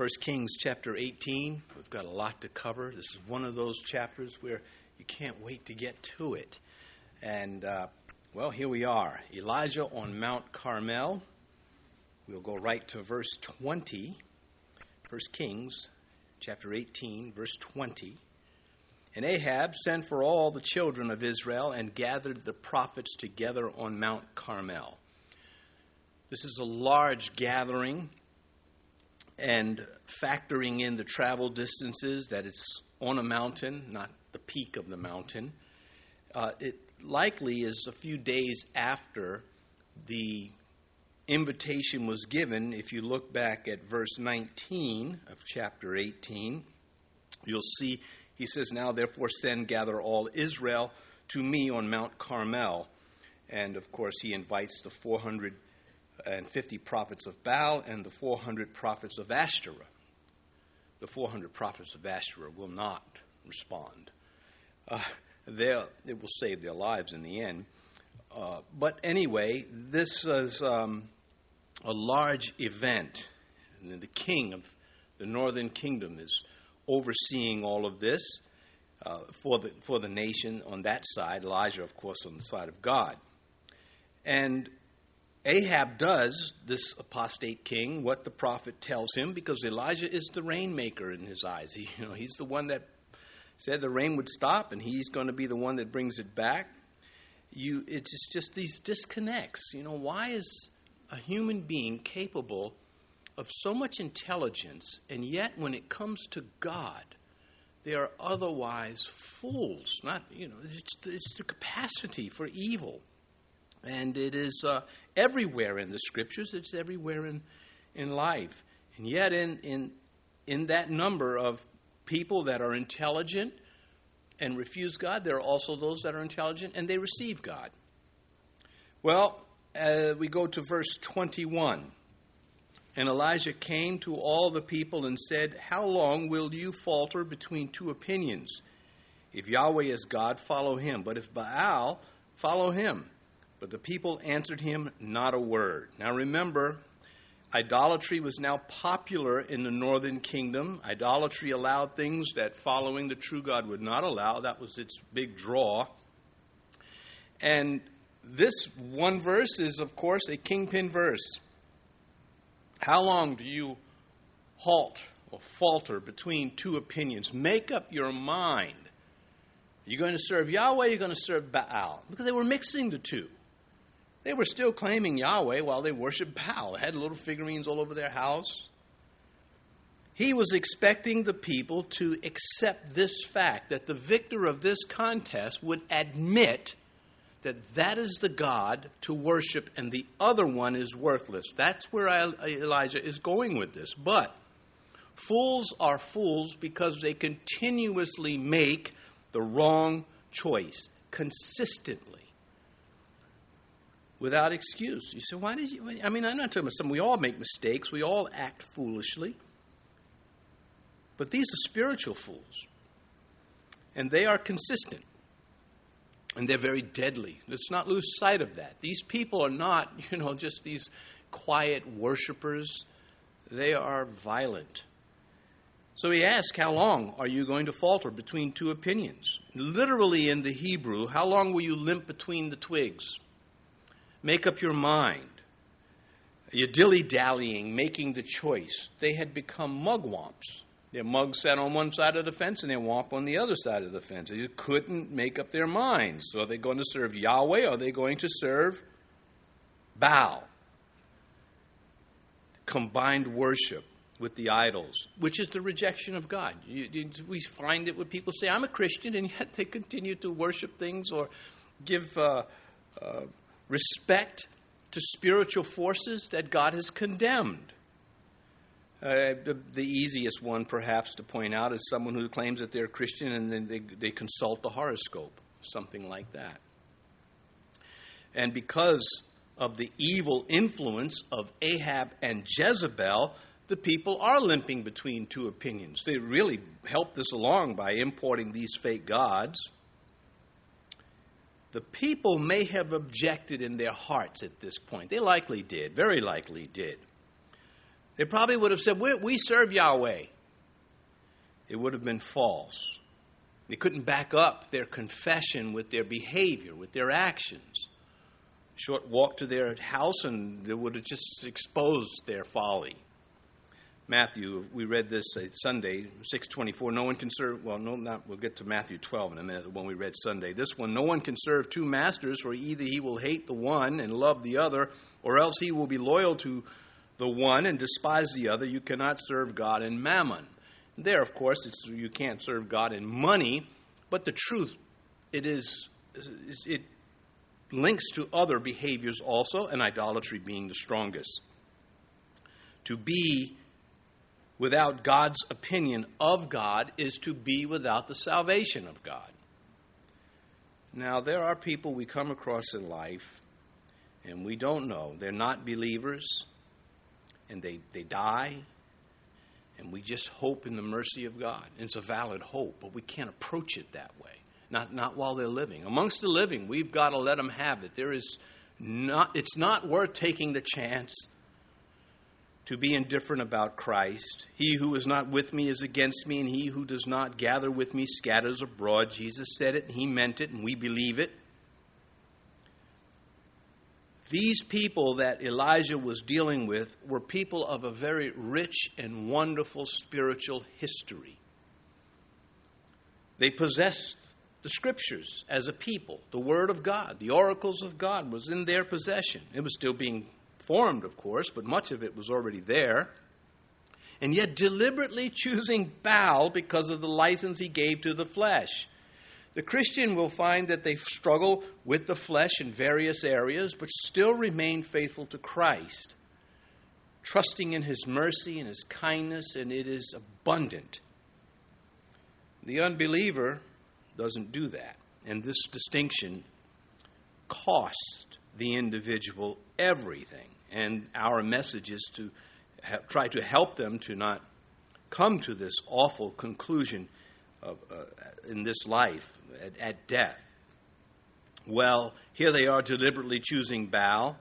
1 Kings chapter 18. We've got a lot to cover. This is one of those chapters where you can't wait to get to it. And, uh, well, here we are Elijah on Mount Carmel. We'll go right to verse 20. 1 Kings chapter 18, verse 20. And Ahab sent for all the children of Israel and gathered the prophets together on Mount Carmel. This is a large gathering, and factoring in the travel distances, that it's on a mountain, not the peak of the mountain, uh, it likely is a few days after the invitation was given. If you look back at verse 19 of chapter 18, you'll see he says, Now therefore send, gather all Israel to me on Mount Carmel. And of course, he invites the 450 prophets of Baal and the 400 prophets of Ashtoreth. The 400 prophets of Ashtoreth will not respond. Uh, it will save their lives in the end. Uh, but anyway, this is um, a large event. And the king of the northern kingdom is overseeing all of this uh, for, the, for the nation on that side, Elijah, of course, on the side of God. And Ahab does, this apostate king, what the prophet tells him because Elijah is the rainmaker in his eyes. He, you know, he's the one that said the rain would stop, and he's going to be the one that brings it back. You, it's just these disconnects. You know, why is a human being capable of so much intelligence, and yet when it comes to God, they are otherwise fools. Not, you know, it's, it's the capacity for evil. And it is uh, everywhere in the scriptures, it's everywhere in, in life. And yet, in, in, in that number of people that are intelligent and refuse God, there are also those that are intelligent and they receive God. Well, uh, we go to verse 21. And Elijah came to all the people and said, How long will you falter between two opinions? If Yahweh is God, follow him. But if Baal, follow him. But the people answered him not a word. Now remember, idolatry was now popular in the northern kingdom. Idolatry allowed things that following the true God would not allow. That was its big draw. And this one verse is, of course, a kingpin verse. How long do you halt or falter between two opinions? Make up your mind. You're you going to serve Yahweh? You're going to serve Baal? Because they were mixing the two. They were still claiming Yahweh while they worshiped Baal. They had little figurines all over their house. He was expecting the people to accept this fact that the victor of this contest would admit that that is the God to worship and the other one is worthless. That's where Elijah is going with this. But fools are fools because they continuously make the wrong choice consistently without excuse. You say, why did you? I mean, I'm not talking about some. We all make mistakes. We all act foolishly. But these are spiritual fools, and they are consistent and they're very deadly. Let's not lose sight of that. These people are not, you know, just these quiet worshipers. They are violent. So he asks, How long are you going to falter between two opinions? Literally in the Hebrew, how long will you limp between the twigs? Make up your mind. You're dilly dallying, making the choice. They had become mugwumps. Their mug sat on one side of the fence and their womp on the other side of the fence. They couldn't make up their minds. So are they going to serve Yahweh or are they going to serve Baal? Combined worship with the idols, which is the rejection of God. You, you, we find it when people say, I'm a Christian, and yet they continue to worship things or give uh, uh, respect to spiritual forces that God has condemned. Uh, the, the, easiest one, perhaps, to point out is someone who claims that they're Christian and then they, they consult the horoscope, something like that. And because of the evil influence of Ahab and Jezebel, the people are limping between two opinions. They really help this along by importing these fake gods. The people may have objected in their hearts at this point. They likely did, very likely did. They probably would have said, We, serve Yahweh. It would have been false. They couldn't back up their confession with their behavior, with their actions. Short walk to their house, and they would have just exposed their folly. Matthew, we read this uh, Sunday, 624. No one can serve, well, no, not, we'll get to Matthew 12 in a minute, the one we read Sunday. This one, no one can serve two masters, for either he will hate the one and love the other, or else he will be loyal to the one and despise the other. You cannot serve God and mammon. There, of course, it's, you can't serve God in money, but the truth, it is, it links to other behaviors also, and idolatry being the strongest. To be without God's opinion of God is to be without the salvation of God. Now, there are people we come across in life and we don't know. They're not believers and they, they die, and we just hope in the mercy of God. It's a valid hope, but we can't approach it that way. Not, not while they're living. Amongst the living, we've got to let them have it. There is not, it's not worth taking the chance to be indifferent about Christ. He who is not with me is against me, and he who does not gather with me scatters abroad. Jesus said it, and he meant it, and we believe it. These people that Elijah was dealing with were people of a very rich and wonderful spiritual history. They possessed the scriptures as a people, the Word of God, the oracles of God was in their possession. It was still being formed, of course, but much of it was already there. And yet, deliberately choosing Baal because of the license he gave to the flesh. The Christian will find that they struggle with the flesh in various areas, but still remain faithful to Christ, trusting in His mercy and His kindness, and it is abundant. The unbeliever doesn't do that, and this distinction costs the individual everything. And our message is to try to help them to not come to this awful conclusion of, uh, in this life at, at death. Well, here they are deliberately choosing Baal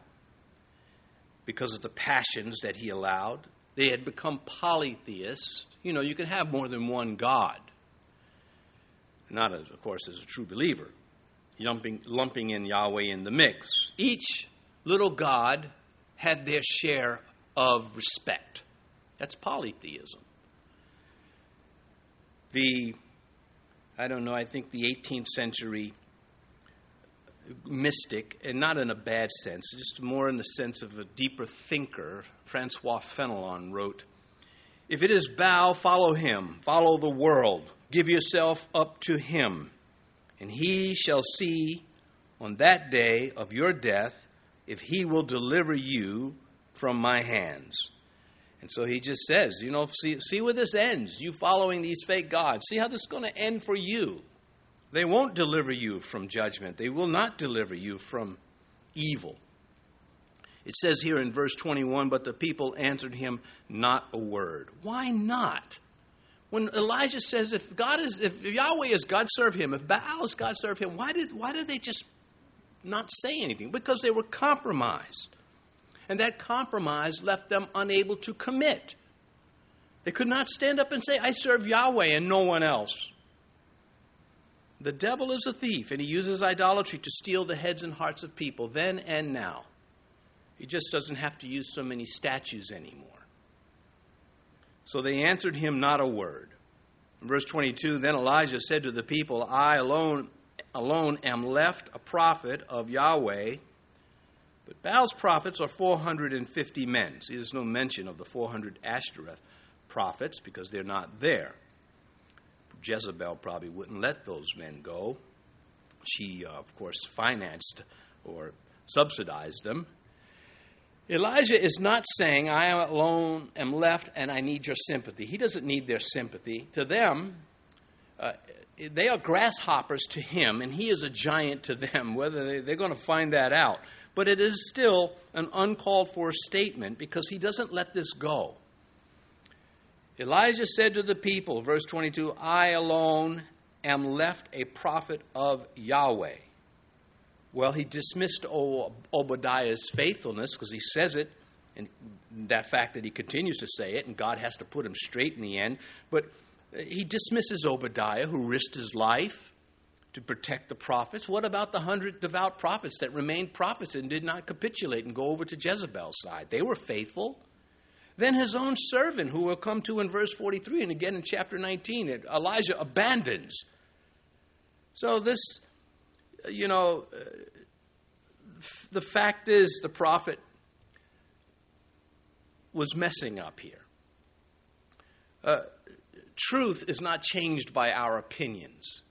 because of the passions that he allowed. They had become polytheists. You know, you can have more than one God. Not, as, of course, as a true believer, lumping, lumping in Yahweh in the mix. Each little God had their share of respect. That's polytheism. The I don't know, I think the 18th century mystic, and not in a bad sense, just more in the sense of a deeper thinker, Francois Fenelon wrote If it is Baal, follow him, follow the world, give yourself up to him, and he shall see on that day of your death if he will deliver you from my hands. And so he just says, you know, see, see where this ends, you following these fake gods. See how this is going to end for you. They won't deliver you from judgment, they will not deliver you from evil. It says here in verse 21 But the people answered him not a word. Why not? When Elijah says, if God is, if Yahweh is God, serve him. If Baal is God, serve him. Why did, why did they just not say anything? Because they were compromised and that compromise left them unable to commit. They could not stand up and say, I serve Yahweh and no one else. The devil is a thief, and he uses idolatry to steal the heads and hearts of people then and now. He just doesn't have to use so many statues anymore. So they answered him not a word. In verse 22, then Elijah said to the people, I alone, alone am left a prophet of Yahweh but Baal's prophets are 450 men. See, there's no mention of the 400 Ashtoreth prophets because they're not there. Jezebel probably wouldn't let those men go. She, uh, of course, financed or subsidized them. Elijah is not saying, I alone am left and I need your sympathy. He doesn't need their sympathy. To them, uh, they are grasshoppers to him, and he is a giant to them. Whether they, they're going to find that out but it is still an uncalled for statement because he doesn't let this go. Elijah said to the people, verse 22, I alone am left a prophet of Yahweh. Well, he dismissed Obadiah's faithfulness because he says it, and that fact that he continues to say it, and God has to put him straight in the end. But he dismisses Obadiah, who risked his life to protect the prophets. What about the hundred devout prophets that remained prophets and did not capitulate and go over to Jezebel's side? They were faithful. Then his own servant, who we'll come to in verse 43 and again in chapter 19, Elijah abandons. So, this, you know, the fact is the prophet was messing up here. Uh, truth is not changed by our opinions.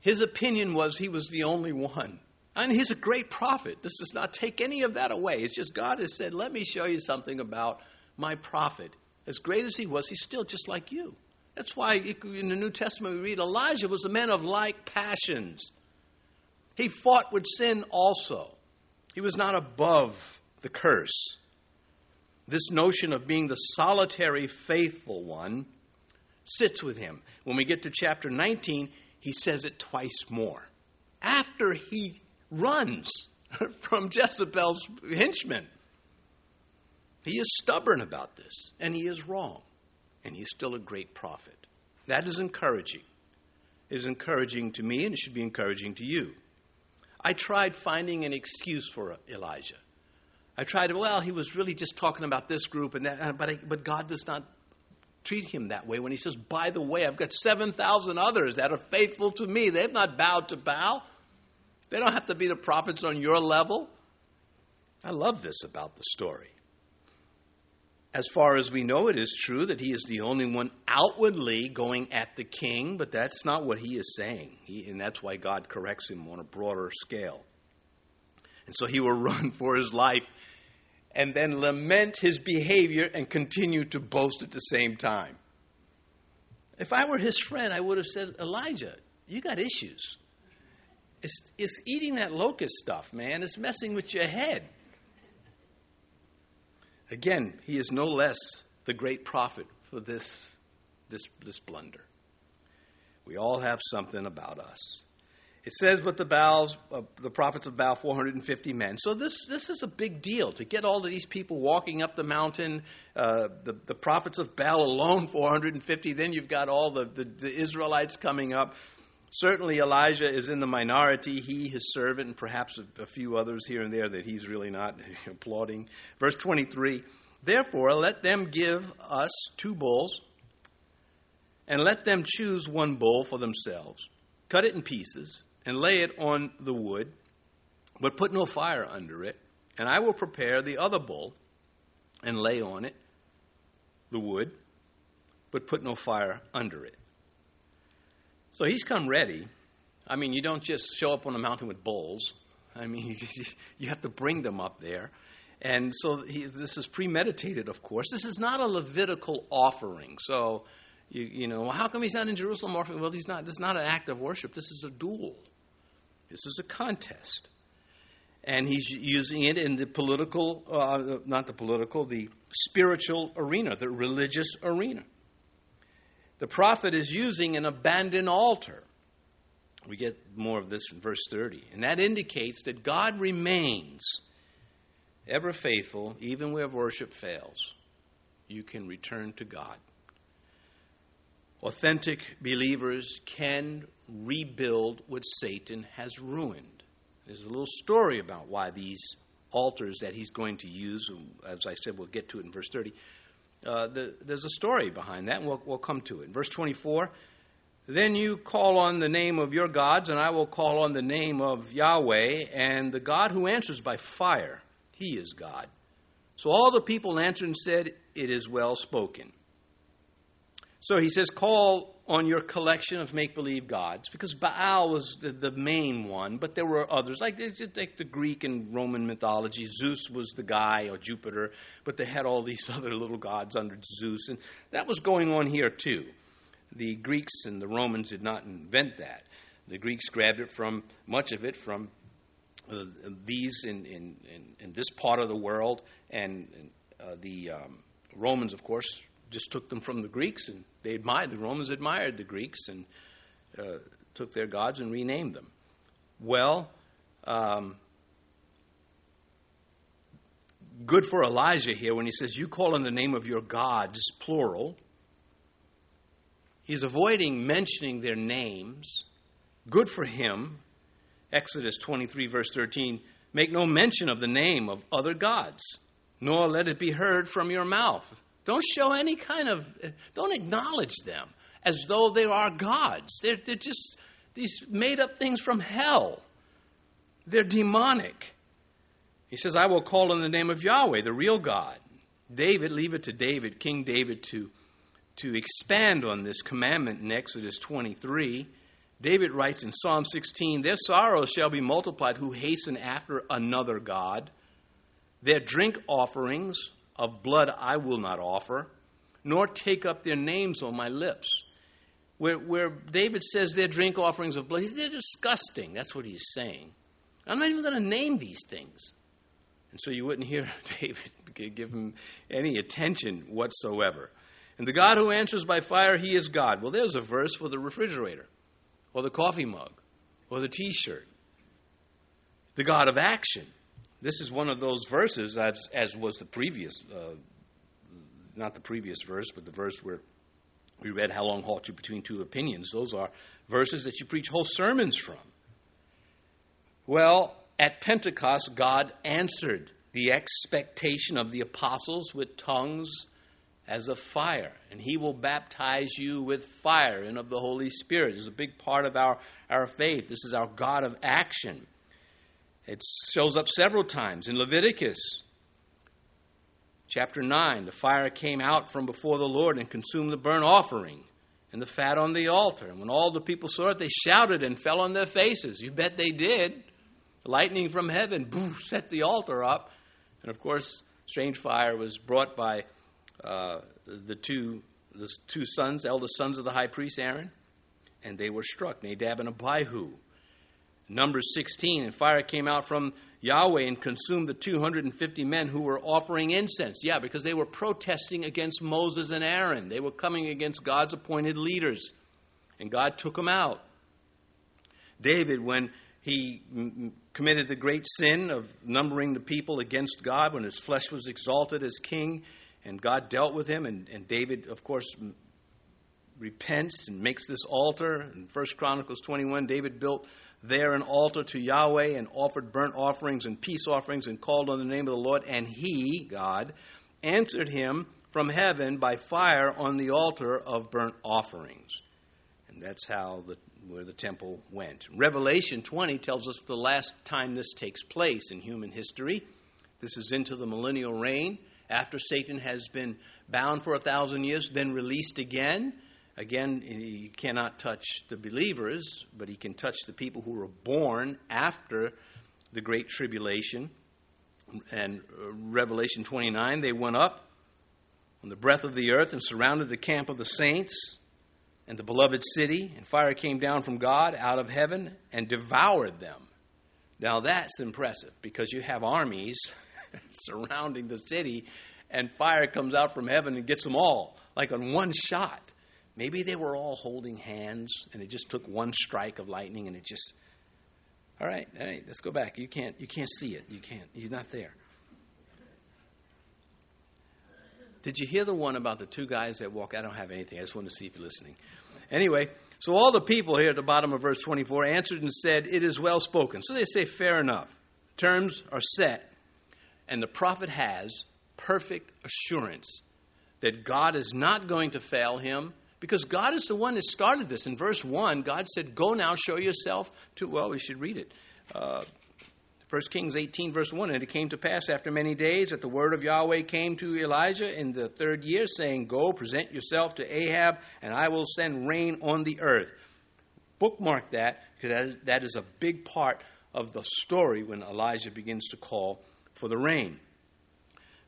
His opinion was he was the only one. And he's a great prophet. This does not take any of that away. It's just God has said, let me show you something about my prophet. As great as he was, he's still just like you. That's why in the New Testament we read Elijah was a man of like passions. He fought with sin also. He was not above the curse. This notion of being the solitary faithful one sits with him. When we get to chapter 19, he says it twice more. After he runs from Jezebel's henchmen. He is stubborn about this, and he is wrong, and he's still a great prophet. That is encouraging. It is encouraging to me, and it should be encouraging to you. I tried finding an excuse for Elijah. I tried, well, he was really just talking about this group and that, but, I, but God does not treat him that way when he says, by the way, I've got 7,000 others that are faithful to me. They've not bowed to Baal. They don't have to be the prophets on your level. I love this about the story. As far as we know, it is true that he is the only one outwardly going at the king, but that's not what he is saying. He, and that's why God corrects him on a broader scale. And so he will run for his life and then lament his behavior and continue to boast at the same time. If I were his friend, I would have said, Elijah, you got issues. It's, it's eating that locust stuff, man. It's messing with your head. Again, he is no less the great prophet for this, this, this blunder. We all have something about us. It says, but the Baals, uh, the prophets of Baal, 450 men. So this, this is a big deal to get all of these people walking up the mountain. Uh, the, the prophets of Baal alone, 450. Then you've got all the, the, the Israelites coming up. Certainly, Elijah is in the minority. He, his servant, and perhaps a, a few others here and there that he's really not applauding. Verse 23 Therefore, let them give us two bulls, and let them choose one bull for themselves. Cut it in pieces, and lay it on the wood, but put no fire under it. And I will prepare the other bull, and lay on it the wood, but put no fire under it. So he's come ready. I mean, you don't just show up on a mountain with bulls. I mean, you, just, you have to bring them up there. And so he, this is premeditated, of course. This is not a Levitical offering. So, you, you know, how come he's not in Jerusalem offering? Well, he's not, this is not an act of worship. This is a duel. This is a contest. And he's using it in the political, uh, not the political, the spiritual arena, the religious arena. The prophet is using an abandoned altar. We get more of this in verse 30. And that indicates that God remains ever faithful, even where worship fails. You can return to God. Authentic believers can rebuild what Satan has ruined. There's a little story about why these altars that he's going to use, as I said, we'll get to it in verse 30, uh, the, there's a story behind that, and we'll, we'll come to it. In Verse 24 Then you call on the name of your gods, and I will call on the name of Yahweh, and the God who answers by fire, he is God. So all the people answered and said, It is well spoken. So he says, Call on your collection of make believe gods, because Baal was the, the, main one, but there were others, like, like the Greek and Roman mythology. Zeus was the guy, or Jupiter, but they had all these other little gods under Zeus, and that was going on here too. The Greeks and the Romans did not invent that. The Greeks grabbed it from, much of it from uh, these in, in, in, in, this part of the world, and, uh, the um, Romans, of course, just took them from the Greeks, and they admired the Romans admired the Greeks and uh, took their gods and renamed them. Well, um, good for Elijah here when he says, You call on the name of your gods, plural. He's avoiding mentioning their names. Good for him. Exodus 23, verse 13 Make no mention of the name of other gods, nor let it be heard from your mouth. Don't show any kind of, don't acknowledge them as though they are gods. They're, they're just these made up things from hell. They're demonic. He says, I will call on the name of Yahweh, the real God. David, leave it to David, King David, to, to expand on this commandment in Exodus 23. David writes in Psalm 16, Their sorrows shall be multiplied who hasten after another God. Their drink offerings of blood I will not offer, nor take up their names on my lips. Where, where David says their drink offerings of blood, they're disgusting. That's what he's saying. I'm not even going to name these things. And so you wouldn't hear David give him any attention whatsoever. And the God who answers by fire, he is God. Well, there's a verse for the refrigerator, or the coffee mug, or the t shirt. The God of action. This is one of those verses, as, as was the previous, uh, not the previous verse, but the verse where we read, How long halt you between two opinions? Those are verses that you preach whole sermons from. Well, at Pentecost, God answered the expectation of the apostles with tongues as of fire, and He will baptize you with fire and of the Holy Spirit. This is a big part of our, our faith. This is our God of action. It shows up several times in Leviticus chapter 9. The fire came out from before the Lord and consumed the burnt offering and the fat on the altar. And when all the people saw it, they shouted and fell on their faces. You bet they did lightning from heaven boof, set the altar up. And of course, strange fire was brought by uh, the two the two sons, eldest sons of the high priest Aaron, and they were struck, Nadab and Abihu. Numbers 16, and fire came out from Yahweh and consumed the 250 men who were offering incense. Yeah, because they were protesting against Moses and Aaron. They were coming against God's appointed leaders, and God took them out. David, when he m- committed the great sin of numbering the people against God when his flesh was exalted as king, and God dealt with him. And, and David, of course, m- repents and makes this altar. In 1 Chronicles 21, David built there an altar to Yahweh and offered burnt offerings and peace offerings and called on the name of the Lord. And he, God, answered him from heaven by fire on the altar of burnt offerings. And that's how the where the temple went. Revelation 20 tells us the last time this takes place in human history. This is into the millennial reign, after Satan has been bound for a thousand years, then released again. Again, he cannot touch the believers, but he can touch the people who were born after the Great Tribulation. And uh, Revelation 29, they went up on the breath of the earth and surrounded the camp of the saints and the beloved city, and fire came down from God out of heaven and devoured them. Now that's impressive because you have armies surrounding the city, and fire comes out from heaven and gets them all, like on one shot. Maybe they were all holding hands, and it just took one strike of lightning, and it just. All right, all right, let's go back. You can't, you can't see it. You can't. You're not there. Did you hear the one about the two guys that walk? I don't have anything. I just wanted to see if you're listening. Anyway, so all the people here at the bottom of verse 24 answered and said, It is well spoken. So they say, Fair enough. Terms are set, and the prophet has perfect assurance that God is not going to fail him because God is the one that started this. In verse 1, God said, Go now, show yourself to, well, we should read it. Uh, 1 Kings 18, verse 1 And it came to pass after many days that the word of Yahweh came to Elijah in the third year, saying, Go, present yourself to Ahab, and I will send rain on the earth. Bookmark that, because that is, that is a big part of the story when Elijah begins to call for the rain.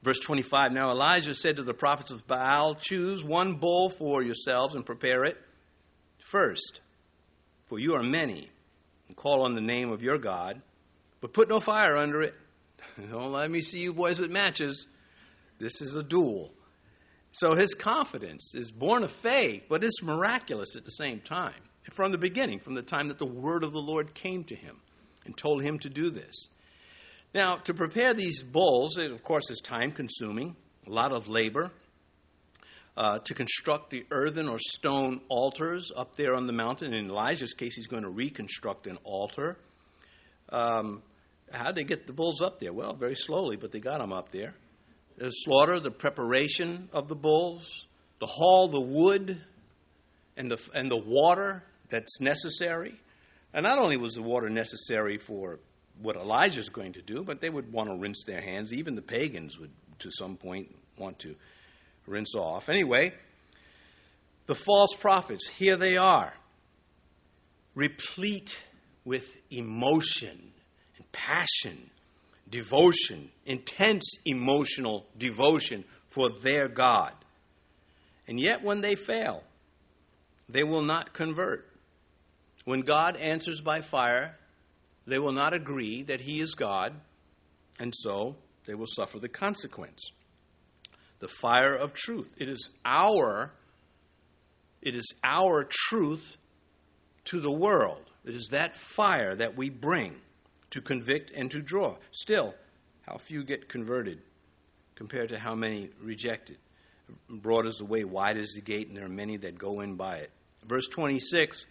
Verse 25 Now Elijah said to the prophets of Baal, Choose one bull for yourselves and prepare it first, for you are many, and call on the name of your God but put no fire under it. Don't let me see you boys with matches. This is a duel. So his confidence is born of faith, but it's miraculous at the same time. From the beginning, from the time that the word of the Lord came to him and told him to do this. Now, to prepare these bulls, it, of course, is time consuming, a lot of labor. Uh, to construct the earthen or stone altars up there on the mountain. In Elijah's case, he's going to reconstruct an altar. Um, how did they get the bulls up there? Well, very slowly, but they got them up there. The slaughter, the preparation of the bulls, the haul the wood and the, and the water that's necessary. And not only was the water necessary for what Elijah's going to do, but they would want to rinse their hands. Even the pagans would, to some point, want to rinse off. Anyway, the false prophets, here they are, replete with emotion and passion, devotion, intense emotional devotion for their God. And yet, when they fail, they will not convert. When God answers by fire, they will not agree that He is God, and so they will suffer the consequence the fire of truth. It is our it is our truth to the world. It is that fire that we bring to convict and to draw. Still, how few get converted compared to how many rejected. Broad is the way, wide is the gate, and there are many that go in by it. Verse 26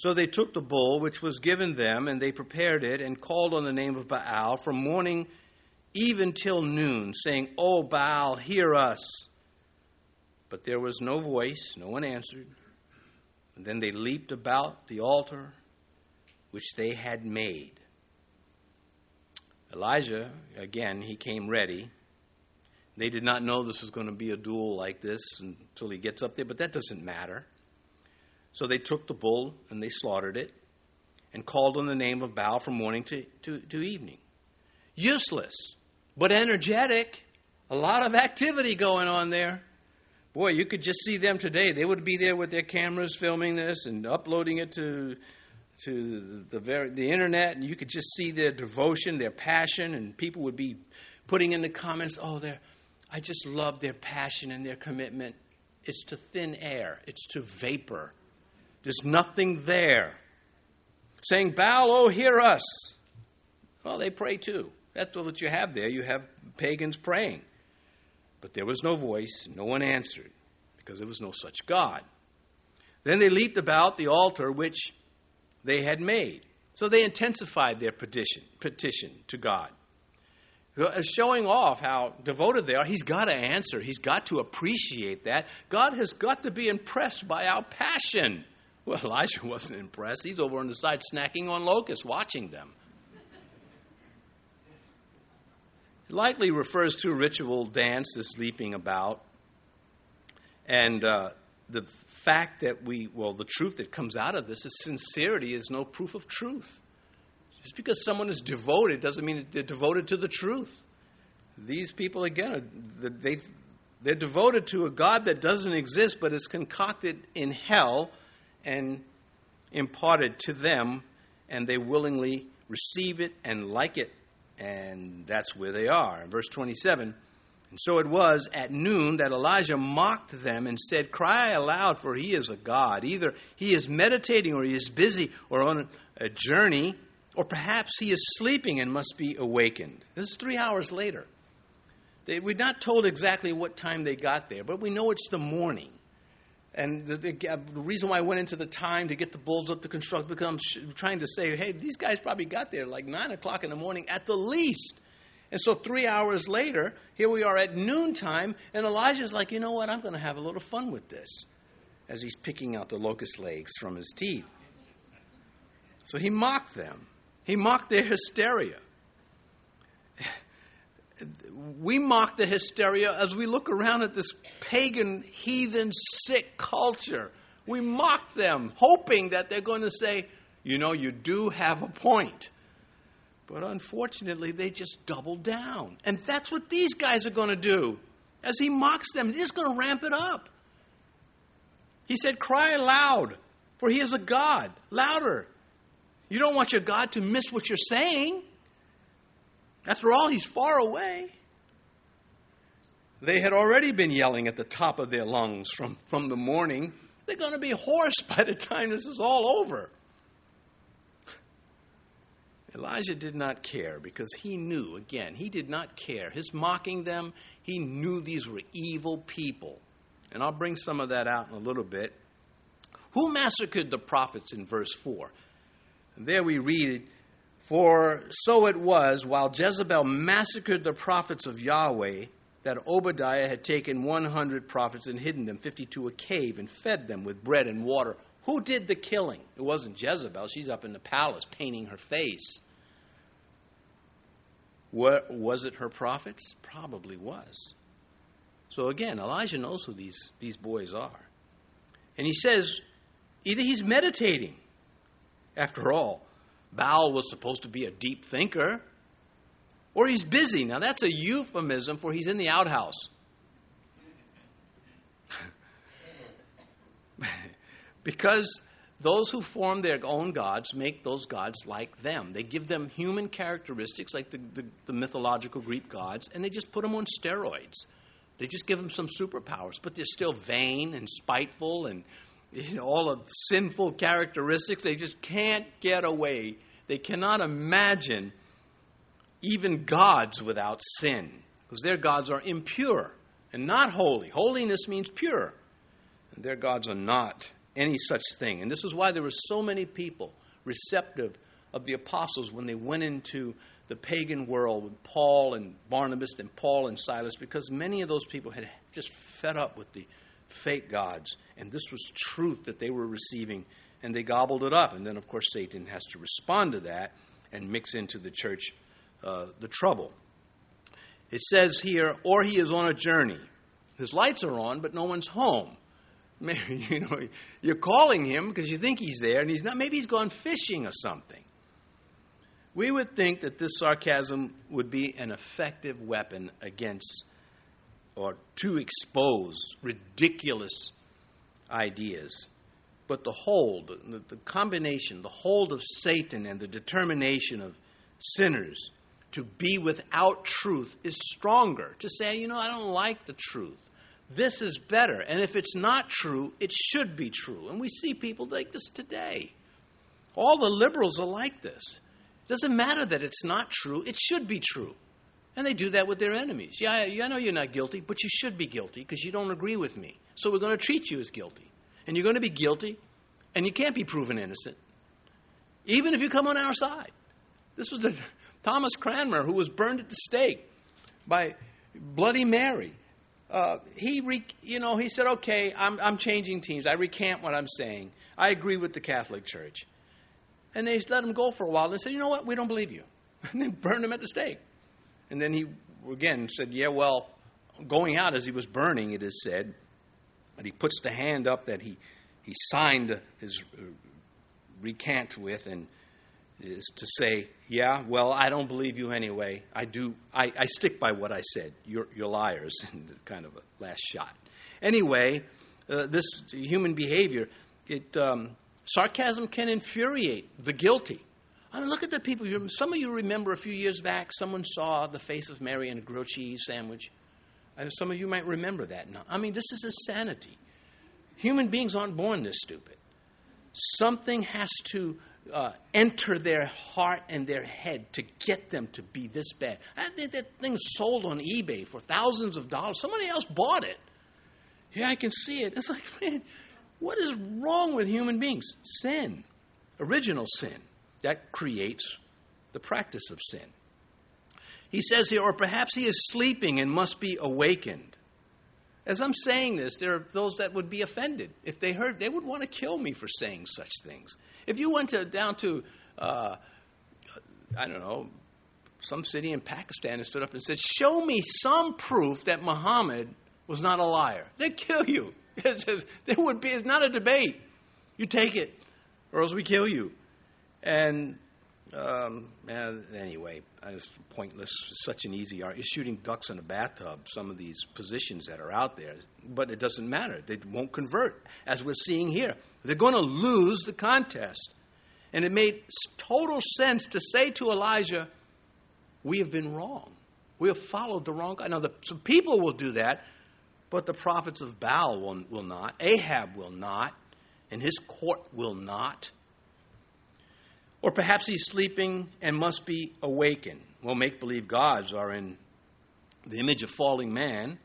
So they took the bull which was given them, and they prepared it, and called on the name of Baal from morning even till noon, saying, O Baal, hear us. But there was no voice, no one answered. And then they leaped about the altar which they had made. Elijah, again, he came ready. They did not know this was going to be a duel like this until he gets up there, but that doesn't matter. So they took the bull and they slaughtered it and called on the name of Baal from morning to, to, to evening. Useless but energetic. A lot of activity going on there. Boy, you could just see them today. They would be there with their cameras filming this and uploading it to to the very, the internet, and you could just see their devotion, their passion, and people would be putting in the comments, "Oh, I just love their passion and their commitment. It's to thin air. It's to vapor. There's nothing there." Saying, "Baal, oh, hear us." Well, they pray too. That's what you have there. You have pagans praying. But there was no voice, no one answered, because there was no such God. Then they leaped about the altar which they had made. So they intensified their petition, petition to God. Uh, showing off how devoted they are, he's got to answer. He's got to appreciate that. God has got to be impressed by our passion. Well, Elijah wasn't impressed. He's over on the side snacking on locusts, watching them. likely refers to ritual dance, this leaping about. And uh, the fact that we, well, the truth that comes out of this is sincerity is no proof of truth. Just because someone is devoted doesn't mean they're devoted to the truth. These people, again, they, they're devoted to a God that doesn't exist but is concocted in hell and imparted to them, and they willingly receive it and like it and that's where they are. In verse 27, and so it was at noon that Elijah mocked them and said, Cry aloud, for he is a God. Either he is meditating, or he is busy, or on a journey, or perhaps he is sleeping and must be awakened. This is three hours later. They, we're not told exactly what time they got there, but we know it's the morning. And the, the, uh, the, reason why I went into the time to get the bulls up to construct because I'm sh- trying to say, hey, these guys probably got there like 9 o'clock in the morning at the least. And so three hours later, here we are at noontime, and Elijah's like, you know what, I'm going to have a little fun with this as he's picking out the locust legs from his teeth. So he mocked them, he mocked their hysteria we mock the hysteria as we look around at this pagan, heathen, sick culture. We mock them, hoping that they're going to say, you know, you do have a point. But unfortunately, they just double down. And that's what these guys are going to do. As he mocks them, he's going to ramp it up. He said, Cry aloud, for he is a God. Louder. You don't want your God to miss what you're saying. After all, he's far away. They had already been yelling at the top of their lungs from, from the morning. They're going to be hoarse by the time this is all over. Elijah did not care because he knew, again, he did not care. His mocking them, he knew these were evil people. And I'll bring some of that out in a little bit. Who massacred the prophets in verse 4? And there we read, For so it was, while Jezebel massacred the prophets of Yahweh, that Obadiah had taken 100 prophets and hidden them, 50 to a cave, and fed them with bread and water. Who did the killing? It wasn't Jezebel. She's up in the palace painting her face. Was it her prophets? Probably was. So again, Elijah knows who these, these boys are. And he says, either he's meditating. After all, Baal was supposed to be a deep thinker, or he's busy. Now, that's a euphemism for he's in the outhouse. because those who form their own gods make those gods like them. They give them human characteristics, like the, the, the, mythological Greek gods, and they just put them on steroids. They just give them some superpowers, but they're still vain and spiteful and all of sinful characteristics. They just can't get away. They cannot imagine even gods without sin, because their gods are impure and not holy. Holiness means pure, and their gods are not any such thing. And this is why there were so many people receptive of the apostles when they went into the pagan world with Paul and Barnabas and Paul and Silas, because many of those people had just fed up with the fake gods. And this was truth that they were receiving, and they gobbled it up. And then, of course, Satan has to respond to that and mix into the church uh, the trouble. It says here, or he is on a journey. His lights are on, but no one's home. Maybe, you know, you're calling him because you think he's there, and he's not. Maybe he's gone fishing or something. We would think that this sarcasm would be an effective weapon against or to expose ridiculous ideas. But the hold, the, combination, the hold of Satan and the determination of sinners to be without truth is stronger. To say, you know, I don't like the truth. This is better. And if it's not true, it should be true. And we see people like this today. All the liberals are like this. It doesn't matter that it's not true, it should be true. And they do that with their enemies. Yeah, I know you're not guilty, but you should be guilty because you don't agree with me. So we're going to treat you as guilty. And you're going to be guilty, and you can't be proven innocent, even if you come on our side. This was the Thomas Cranmer, who was burned at the stake by Bloody Mary uh, he, you know, he said, okay, I'm, I'm changing teams. I recant what I'm saying. I agree with the Catholic Church. And they let him go for a while. They said, you know what? We don't believe you. And they burned him at the stake. And then he, again, said, yeah, well, going out as he was burning, it is said, and he puts the hand up that he, he signed his uh, recant with, and is to say, yeah, well, I don't believe you anyway. I do. I, I stick by what I said. You're, you're liars. kind of a last shot. Anyway, uh, this human behavior, it um, sarcasm can infuriate the guilty. I mean, look at the people. Some of you remember a few years back, someone saw the face of Mary in a grilled cheese sandwich. And some of you might remember that now. I mean, this is insanity. Human beings aren't born this stupid. Something has to uh, enter their heart and their head to get them to be this bad. That, that thing sold on eBay for thousands of dollars. Somebody else bought it. Yeah, I can see it. It's like, man, what is wrong with human beings? Sin, original sin, that creates the practice of sin. He says here, or perhaps he is sleeping and must be awakened. As I'm saying this, there are those that would be offended. If they heard, they would want to kill me for saying such things. If you went to, down to, uh, I don't know, some city in Pakistan and stood up and said, Show me some proof that Muhammad was not a liar, they'd kill you. there would be, it's not a debate. You take it, or else we kill you. And um, anyway, it's pointless. It's such an easy art. It's shooting ducks in a bathtub, some of these positions that are out there. But it doesn't matter. They won't convert, as we're seeing here. They're going to lose the contest. And it made total sense to say to Elijah, We have been wrong. We have followed the wrong guy. Now, the, some people will do that, but the prophets of Baal will, will not. Ahab will not, and his court will not. Or perhaps he's sleeping and must be awakened. Well, make believe gods are in the image of falling man.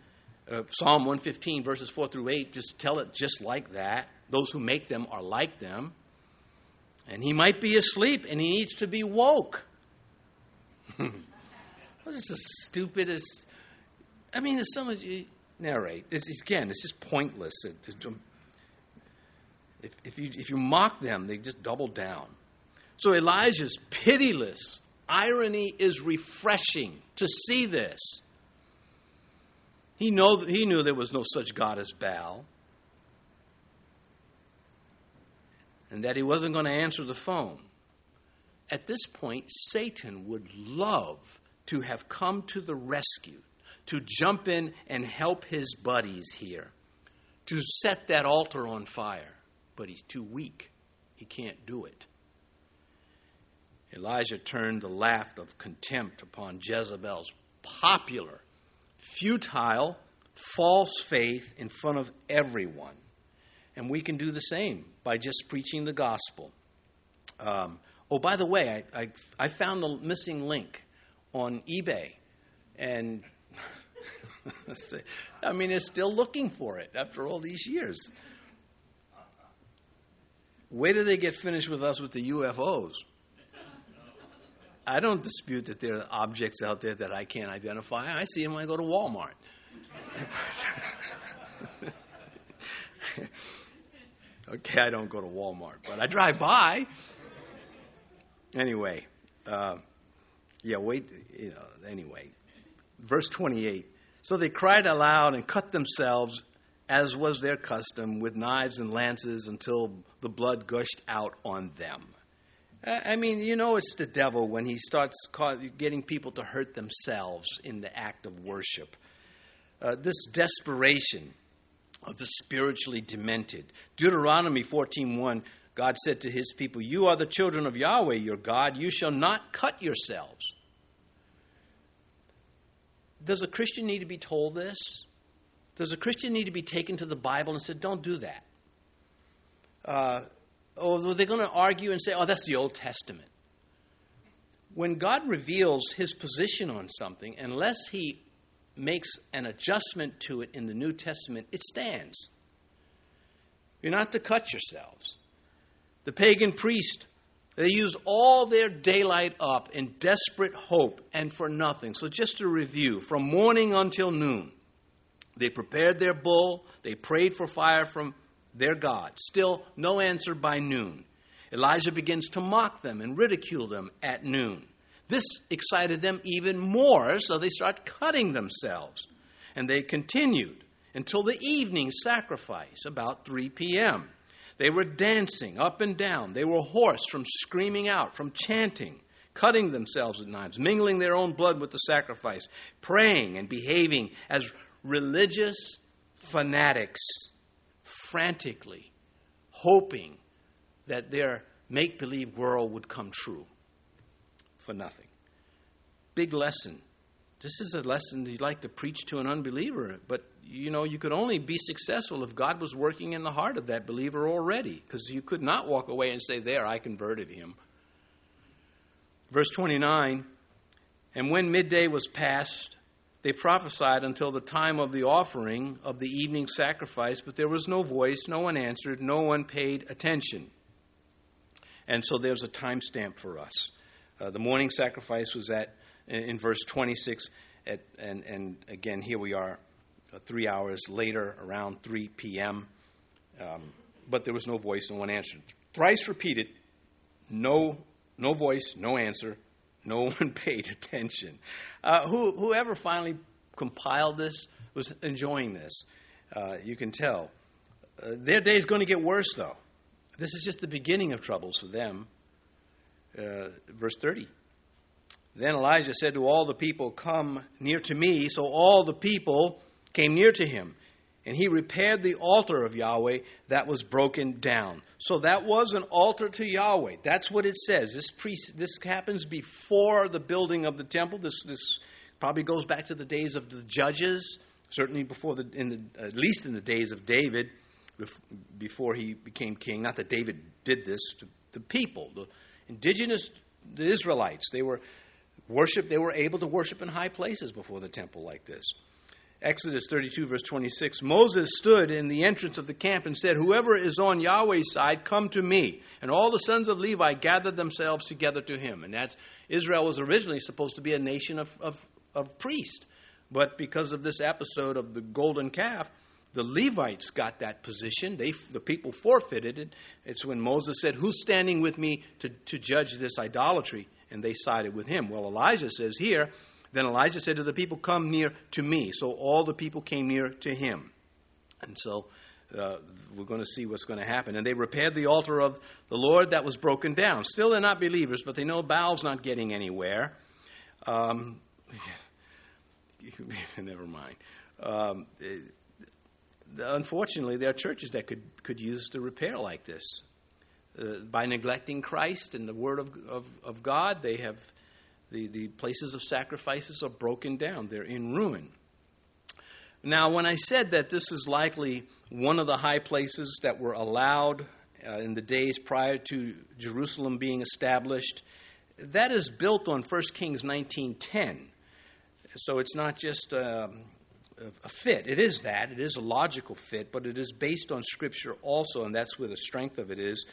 Uh, Psalm 115, verses 4 through 8, just tell it just like that. Those who make them are like them. And he might be asleep and he needs to be woke. this is as stupid as. I mean, as some of you narrate, it's, again, it's just pointless. It, it, if, if, you, if you mock them, they just double down. So Elijah's pitiless irony is refreshing to see this. He, know, he knew there was no such God as Baal, and that he wasn't going to answer the phone. At this point, Satan would love to have come to the rescue, to jump in and help his buddies here, to set that altar on fire. But he's too weak. He can't do it. Elijah turned the laugh of contempt upon Jezebel's popular, futile, false faith in front of everyone. And we can do the same by just preaching the gospel. Um, oh, by the way, I, I, I found the missing link on eBay. And I mean, they're still looking for it after all these years. Wait do they get finished with us with the UFOs. I don't dispute that there are objects out there that I can't identify. I see them when I go to Walmart. okay, I don't go to Walmart, but I drive by. Anyway, uh, yeah, wait, you know, anyway. Verse 28. So they cried aloud and cut themselves, as was their custom, with knives and lances until the blood gushed out on them. I mean, you know, it's the devil when he starts getting people to hurt themselves in the act of worship. Uh, this desperation of the spiritually demented. Deuteronomy 14:1, God said to his people, "You are the children of Yahweh your God; you shall not cut yourselves." Does a Christian need to be told this? Does a Christian need to be taken to the Bible and said, "Don't do that"? Uh, or they're going to argue and say, oh, that's the Old Testament. When God reveals his position on something, unless he makes an adjustment to it in the New Testament, it stands. You're not to cut yourselves. The pagan priest, they use all their daylight up in desperate hope and for nothing. So, just to review from morning until noon, they prepared their bull, they prayed for fire from their God. Still, no answer by noon. Elijah begins to mock them and ridicule them at noon. This excited them even more, so they start cutting themselves. And they continued until the evening sacrifice, about 3 p.m. They were dancing up and down. They were hoarse from screaming out, from chanting, cutting themselves with knives, mingling their own blood with the sacrifice, praying and behaving as religious fanatics frantically hoping that their make believe world would come true for nothing. Big lesson. This is a lesson you'd like to preach to an unbeliever, but you know, you could only be successful if God was working in the heart of that believer already, because you could not walk away and say, There, I converted him. Verse 29 And when midday was past, they prophesied until the time of the offering of the evening sacrifice, but there was no voice, no one answered, no one paid attention. And so there's a timestamp for us. Uh, the morning sacrifice was at in, in verse 26, at, and, and again, here we are uh, three hours later, around 3 p.m. Um, but there was no voice, no one answered. Thrice repeated, no, no voice, no answer. No one paid attention. Uh, who, whoever finally compiled this was enjoying this. Uh, you can tell. Uh, their day is going to get worse, though. This is just the beginning of troubles for them. Uh, verse 30. Then Elijah said to all the people, Come near to me. So all the people came near to him and he repaired the altar of Yahweh that was broken down. So that was an altar to Yahweh. That's what it says. This priest, this happens before the building of the temple. This this probably goes back to the days of the judges, certainly before the, in the at least in the days of David, before he became king. Not that David did this to the people. The, indigenous the Israelites. They were worship. They were able to worship in high places before the temple like this. Exodus 32, verse 26 Moses stood in the entrance of the camp and said, Whoever is on Yahweh's side, come to me. And all the sons of Levi gathered themselves together to him. And that's Israel was originally supposed to be a nation of, of, of priests. But because of this episode of the golden calf, the Levites got that position. They, the people forfeited it. It's when Moses said, Who's standing with me to, to judge this idolatry? And they sided with him. Well, Elijah says here, then Elijah said to the people, Come near to me. So all the people came near to him. And so uh, we're going to see what's going to happen. And they repaired the altar of the Lord that was broken down. Still, they're not believers, but they know Baal's not getting anywhere. Um, never mind. Um, unfortunately, there are churches that could, could use the repair like this. Uh, by neglecting Christ and the Word of, of, of God, they have the, the places of sacrifices are broken down, they're in ruin. Now, when I said that this is likely one of the high places that were allowed uh, in the days prior to Jerusalem being established, that is built on 1 Kings 19:10. So it's not just uh, a fit. It is that. It is a logical fit, but it is based on Scripture also, and that's where the strength of it is.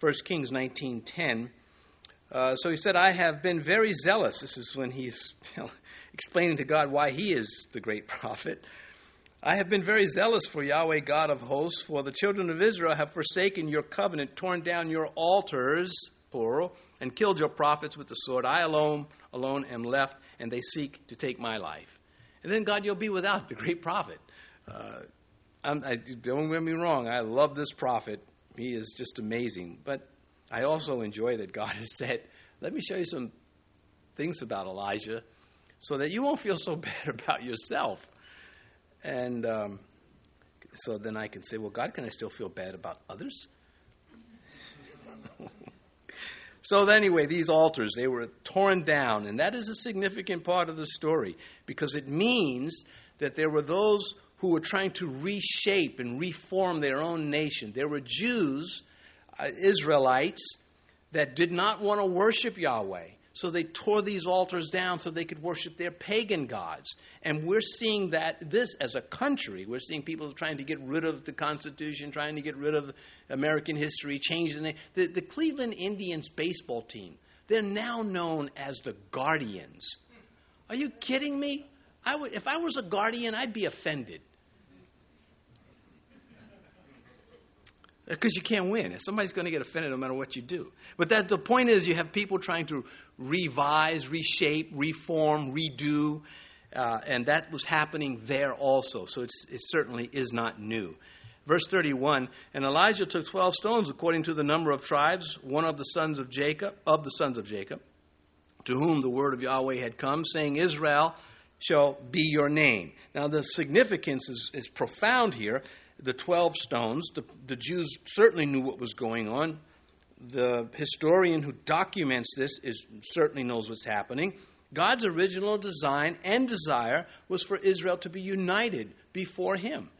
1 Kings 19:10 uh, so he said, I have been very zealous. This is when he's explaining to God why he is the great prophet. I have been very zealous for Yahweh God of hosts, for the children of Israel have forsaken your covenant, torn down your altars, plural, and killed your prophets with the sword. I alone, alone am left, and they seek to take my life. And then God, you'll be without the great prophet. Uh, I, don't get me wrong, I love this prophet. He is just amazing. But I also enjoy that God has said, let me show you some things about Elijah so that you won't feel so bad about yourself. And um, so then I can say, well, God, can I still feel bad about others? so anyway, these altars, they were torn down, and that is a significant part of the story because it means that there were those who were trying to reshape and reform their own nation. There were Jews Uh, Israelites that did not want to worship Yahweh. So they tore these altars down so they could worship their pagan gods. And we're seeing that this as a country, we're seeing people trying to get rid of the Constitution, trying to get rid of American history, change the name. The, the Cleveland Indians baseball team, they're now known as the Guardians. Are you kidding me? I would, if I was a guardian, I'd be offended. Because you can't win. Somebody's going to get offended no matter what you do. But that the point is, you have people trying to revise, reshape, reform, redo, uh, and that was happening there also. So it certainly is not new. Verse 31 And Elijah took 12 stones according to the number of tribes, one of the sons of Jacob, of the sons of Jacob, to whom the word of Yahweh had come, saying, Israel shall be your name. Now, the significance is, is profound here the 12 stones. The, the Jews certainly knew what was going on. The historian who documents this is, certainly knows what's happening. God's original design and desire was for Israel to be united before Him.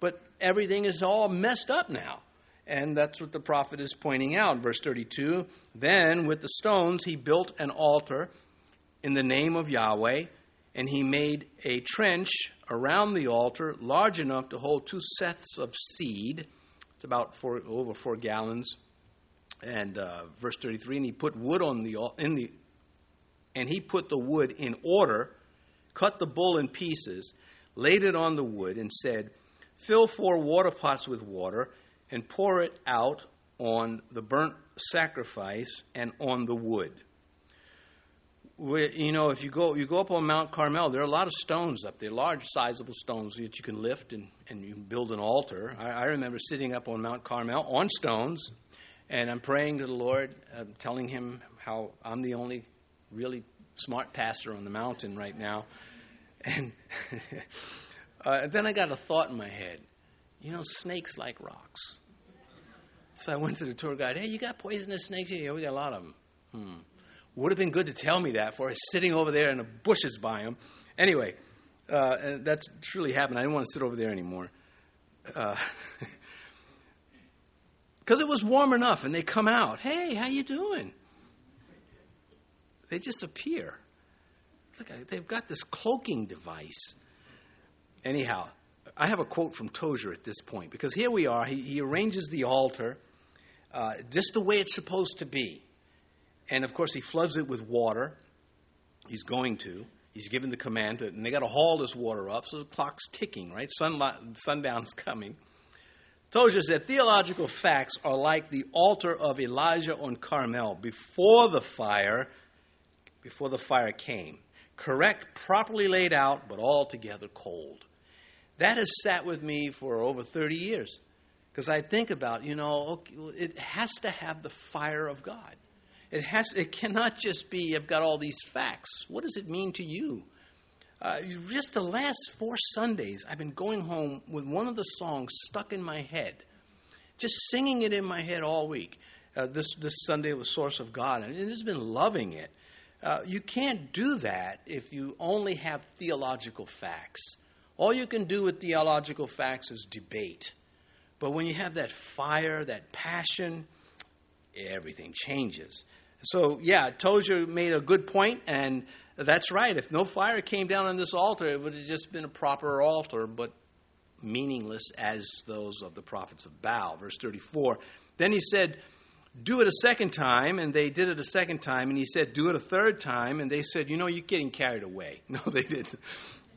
But everything is all messed up now. And that's what the prophet is pointing out. Verse 32 Then with the stones he built an altar in the name of Yahweh and he made a trench around the altar large enough to hold two seahs of seed. It's about four, over four gallons. And uh, verse 33, and he put wood on the in the and he put the wood in order, cut the bull in pieces, laid it on the wood, and said, Fill four water pots with water, and pour it out on the burnt sacrifice and on the wood you know, if you go you go up on Mount Carmel, there are a lot of stones up there, large, sizable stones that you can lift and, and you build an altar. I, I remember sitting up on Mount Carmel on stones, and I'm praying to the Lord, uh, telling Him how I'm the only really smart pastor on the mountain right now. And uh, then I got a thought in my head. You know, snakes like rocks. So I went to the tour guide. Hey, you got poisonous snakes here? Yeah, we got a lot of them. Hmm. Would have been good to tell me that for sitting over there in the bushes by him. Anyway, uh, that's truly happened. I didn't want to sit over there anymore. Because uh, it was warm enough, and they come out. Hey, how you doing? they just appear. Look, they've got this cloaking device. Anyhow, I have a quote from Tozer at this point because here we are. He, he arranges the altar uh, just the way it's supposed to be. And of course, he floods it with water. He's going to. He's given the command to, and they got to haul this water up, so the clock's ticking, right? Sunlight, sundown's coming. Tozer said theological facts are like the altar of Elijah on Carmel before the fire, before the fire came. Correct, properly laid out, but altogether cold. That has sat with me for over 30 years. Because I think about, you know, it has to have the fire of God. It has. It cannot just be. I've got all these facts. What does it mean to you? Uh, just the last four Sundays, I've been going home with one of the songs stuck in my head, just singing it in my head all week. Uh, this this Sunday was "Source of God," and just been loving it. Uh, you can't do that if you only have theological facts. All you can do with theological facts is debate. But when you have that fire, that passion, everything changes. So, yeah, Tozer made a good point, and that's right. If no fire came down on this altar, it would have just been a proper altar, but meaningless as those of the prophets of Baal. Verse 34. Then he said, Do it a second time, and they did it a second time, and he said, Do it a third time, and they said, You know, you're getting carried away. No, they didn't.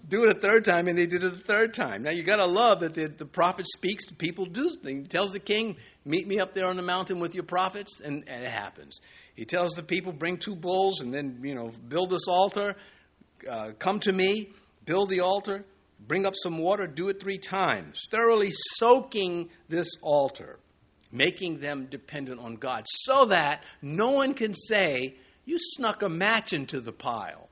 Do it a third time, and they did it a third time. Now, you got to love that the, the prophet speaks to people, do. He tells the king, Meet me up there on the mountain with your prophets, and, and it happens. He tells the people, bring two bulls and then, you know, build this altar. Uh, come to me, build the altar, bring up some water, do it three times, thoroughly soaking this altar, making them dependent on God, so that no one can say, You snuck a match into the pile.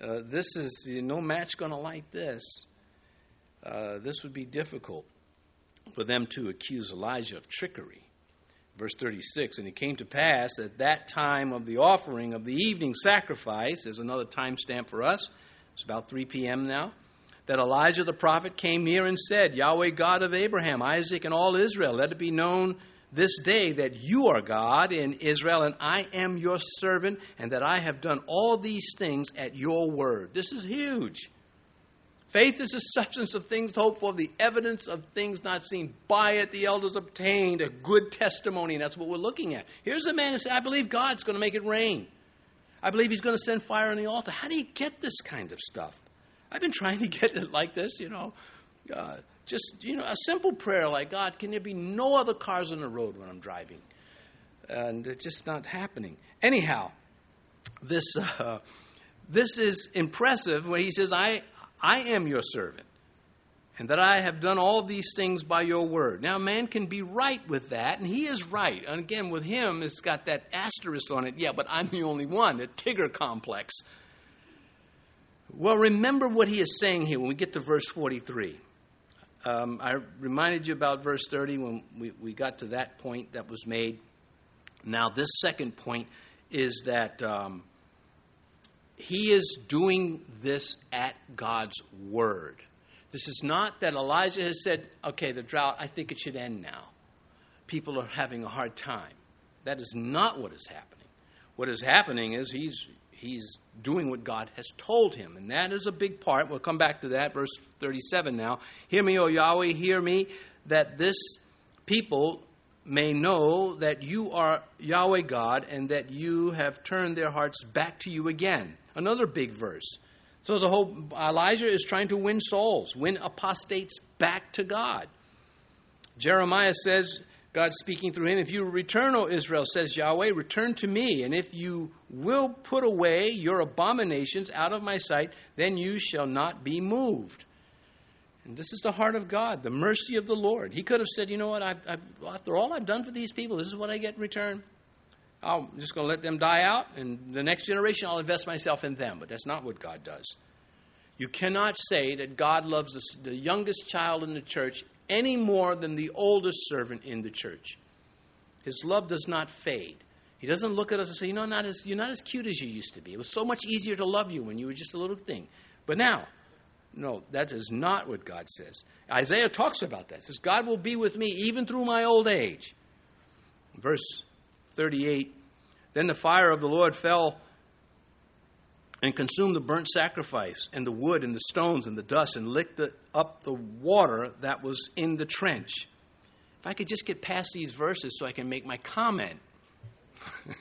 Uh, this is you know, no match going to light this. Uh, this would be difficult for them to accuse Elijah of trickery. Verse 36 And it came to pass at that time of the offering of the evening sacrifice, there's another timestamp for us, it's about 3 p.m. now, that Elijah the prophet came near and said, Yahweh God of Abraham, Isaac, and all Israel, let it be known this day that you are God in Israel, and I am your servant, and that I have done all these things at your word. This is huge. Faith is the substance of things hoped for, the evidence of things not seen. By it, the elders obtained a good testimony, and that's what we're looking at. Here's a man who said, I believe God's going to make it rain. I believe he's going to send fire on the altar. How do you get this kind of stuff? I've been trying to get it like this, you know. Uh, just, you know, a simple prayer like, God, can there be no other cars on the road when I'm driving? And it's just not happening. Anyhow, this, uh, this is impressive when he says, I, I am your servant, and that I have done all these things by your word. Now, man can be right with that, and he is right. And again, with him, it's got that asterisk on it. Yeah, but I'm the only one, the Tigger complex. Well, remember what he is saying here when we get to verse 43. Um, I reminded you about verse 30 when we, we got to that point that was made. Now, this second point is that um, he is doing this at God's word. This is not that Elijah has said, okay, the drought, I think it should end now. People are having a hard time. That is not what is happening. What is happening is he's, he's doing what God has told him, and that is a big part. We'll come back to that, verse 37 now. Hear me, O Yahweh, hear me, that this people may know that you are Yahweh God and that you have turned their hearts back to you again. Another big verse. So the whole Elijah is trying to win souls, win apostates back to God. Jeremiah says, God speaking through him, if you return, O Israel, says Yahweh, return to me, and if you will put away your abominations out of my sight, then you shall not be moved. And this is the heart of God, the mercy of the Lord. He could have said, you know what, I've, I've, after all I've done for these people, this is what I get in return. I'm just going to let them die out, and the next generation, I'll invest myself in them. But that's not what God does. You cannot say that God loves the, the youngest child in the church any more than the oldest servant in the church. His love does not fade. He doesn't look at us and say, you know, not as, you're not as cute as you used to be. It was so much easier to love you when you were just a little thing. But now, no, that is not what God says. Isaiah talks about that. Says, God will be with me even through my old age. Verse 38 Then the fire of the Lord fell and consumed the burnt sacrifice and the wood and the stones and the dust and licked the, up the water that was in the trench. If I could just get past these verses so I can make my comment.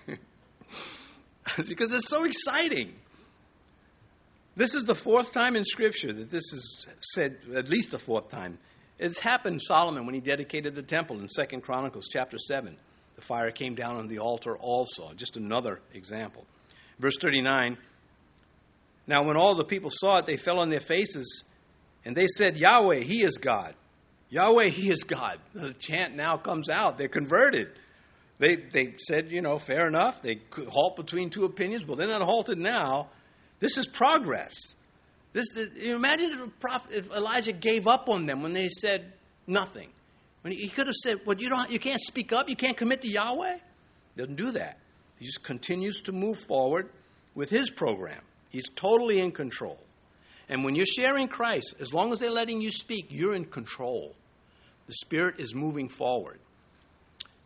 because it's so exciting. This is the fourth time in Scripture that this is said, at least the fourth time. It's happened Solomon when he dedicated the temple in Second Chronicles chapter 7. The fire came down on the altar also. Just another example. Verse 39 Now, when all the people saw it, they fell on their faces, and they said, Yahweh, He is God. Yahweh, He is God. The chant now comes out. They're converted. They, they said, you know, fair enough. They could halt between two opinions. Well, they're not halted now. This is progress. This, this imagine if, prophet, if, Elijah gave up on them when they said nothing. When he, he could have said, "Well, you don't, you can't speak up. You can't commit to Yahweh." Doesn't do that. He just continues to move forward with his program. He's totally in control. And when you're sharing Christ, as long as they're letting you speak, you're in control. The Spirit is moving forward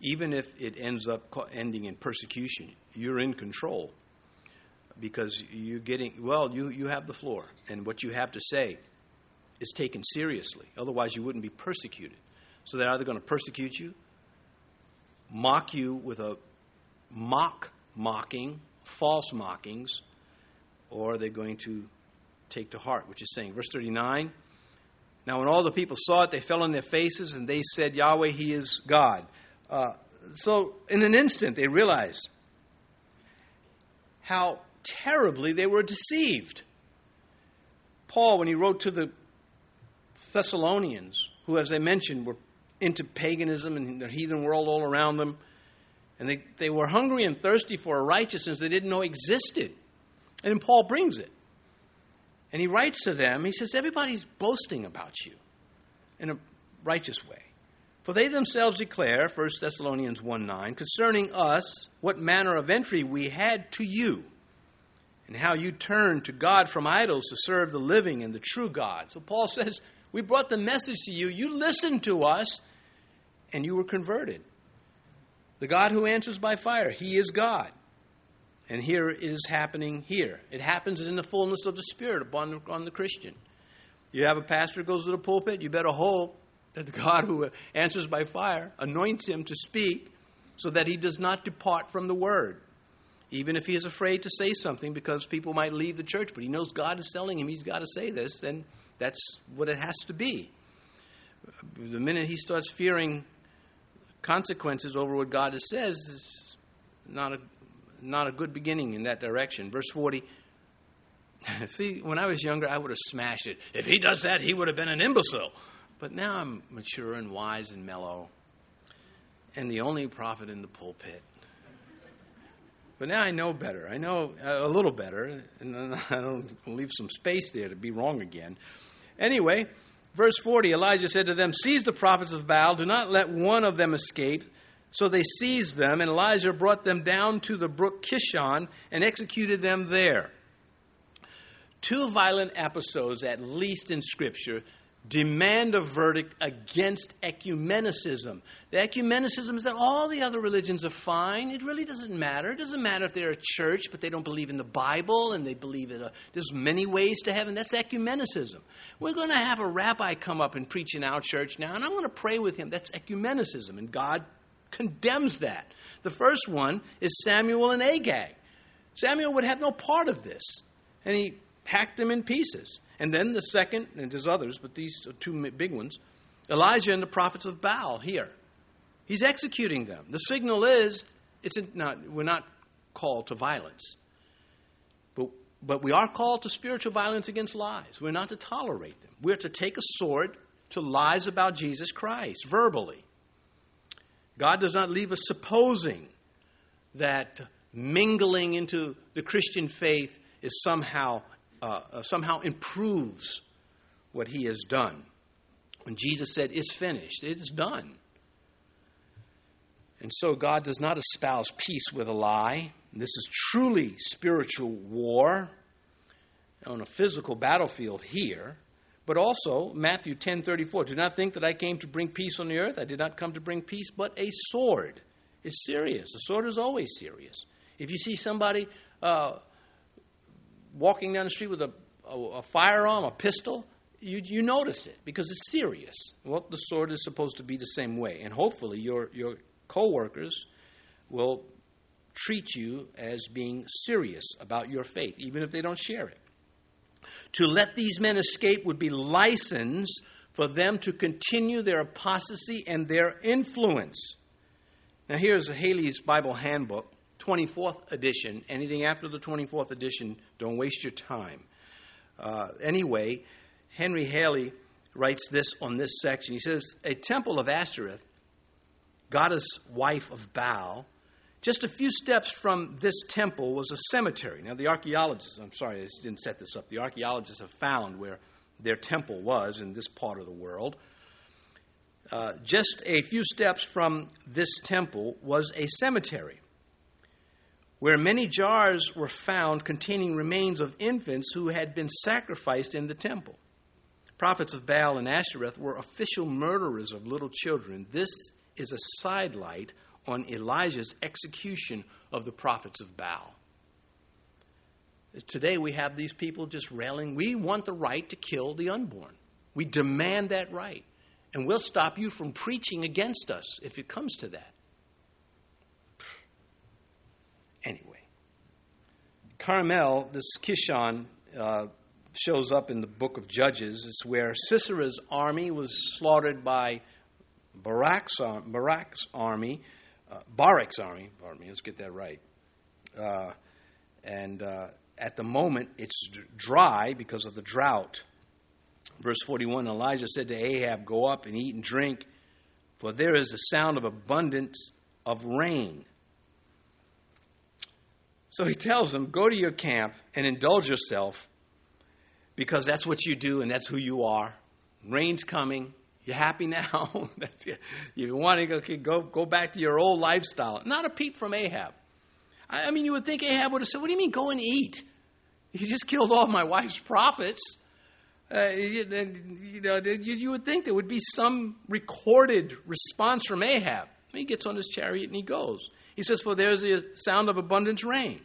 even if it ends up ending in persecution, you're in control because you're getting, well, you, you have the floor, and what you have to say is taken seriously. Otherwise, you wouldn't be persecuted. So they're either going to persecute you, mock you with a mock mocking, false mockings, or they're going to take to heart, which is saying, verse 39. Now, when all the people saw it, they fell on their faces and they said, Yahweh, He is God. Uh, so, in an instant, they realized how terribly they were deceived. Paul, when he wrote to the Thessalonians, who, as I mentioned, were into paganism and the heathen world all around them, and they, they were hungry and thirsty for a righteousness they didn't know existed. And Paul brings it. And he writes to them, he says, Everybody's boasting about you in a righteous way. For they themselves declare, 1 Thessalonians 1 9, concerning us what manner of entry we had to you, and how you turn to God from idols to serve the living and the true God. So Paul says, We brought the message to you, you listened to us, and you were converted. The God who answers by fire, He is God. And here it is happening here. It happens in the fullness of the Spirit upon the, on the Christian. You have a pastor goes to the pulpit, you better hope that the God who answers by fire anoints him to speak so that he does not depart from the word. Even if he is afraid to say something because people might leave the church, but he knows God is telling him he's got to say this, then that's what it has to be. The minute he starts fearing consequences over what God has says, is not a, not a good beginning in that direction. Verse 40. See, when I was younger, I would have smashed it. If he does that, he would have been an imbecile. But now I'm mature and wise and mellow, and the only prophet in the pulpit. But now I know better. I know uh, a little better, and I don't leave some space there to be wrong again. Anyway, verse 40 Elijah said to them, Seize the prophets of Baal, do not let one of them escape. So they seized them, and Elijah brought them down to the brook Kishon and executed them there. Two violent episodes, at least in Scripture, demand a verdict against ecumenicism. The ecumenicism is that all the other religions are fine. It really doesn't matter. It doesn't matter if they're a church, but they don't believe in the Bible and they believe in a, there's many ways to heaven. That's ecumenicism. We're going to have a rabbi come up and preach in our church now, and I'm going to pray with him. That's ecumenicism, and God condemns that. The first one is Samuel and Agag. Samuel would have no part of this, and he hacked them in pieces. And then the second, and there's others, but these are two big ones Elijah and the prophets of Baal here. He's executing them. The signal is it's not, we're not called to violence. But, but we are called to spiritual violence against lies. We're not to tolerate them. We're to take a sword to lies about Jesus Christ verbally. God does not leave us supposing that mingling into the Christian faith is somehow uh, uh, somehow improves what he has done. When Jesus said, It's finished, it is done. And so God does not espouse peace with a lie. This is truly spiritual war on a physical battlefield here. But also, Matthew 10:34, do not think that I came to bring peace on the earth. I did not come to bring peace, but a sword. It's serious. The sword is always serious. If you see somebody uh, walking down the street with a, a, a firearm, a pistol, you, you notice it because it's serious. Well, the sword is supposed to be the same way. And hopefully, your, your co-workers will treat you as being serious about your faith, even if they don't share it. To let these men escape would be license for them to continue their apostasy and their influence. Now, here's Halley's Bible Handbook, 24th edition. Anything after the 24th edition, don't waste your time. Uh, anyway, Henry Halley writes this on this section. He says, A temple of Ashtoreth, goddess wife of Baal, just a few steps from this temple was a cemetery. Now, the archaeologists, I'm sorry, I didn't set this up. The archaeologists have found where their temple was in this part of the world. Uh, just a few steps from this temple was a cemetery where many jars were found containing remains of infants who had been sacrificed in the temple. Prophets of Baal and Ashtoreth were official murderers of little children. This is a sidelight on Elijah's execution of the prophets of Baal. Today we have these people just railing, we want the right to kill the unborn. We demand that right. And we'll stop you from preaching against us if it comes to that. Anyway, Carmel, this Kishon, uh, shows up in the book of Judges. It's where Sisera's army was slaughtered by Barak's, Barak's army uh, Barak's army, pardon me, let's get that right. Uh, and uh, at the moment, it's dry because of the drought. Verse 41 Elijah said to Ahab, Go up and eat and drink, for there is a sound of abundance of rain. So he tells them, Go to your camp and indulge yourself, because that's what you do and that's who you are. Rain's coming. You're happy now? you want to go, go, go back to your old lifestyle. Not a peep from Ahab. I, I mean, you would think Ahab would have said, What do you mean, go and eat? You just killed all my wife's prophets. Uh, you, you, know, you, you, would think there would be some recorded response from Ahab. He gets on his chariot and he goes. He says, For there's a sound of abundant rain.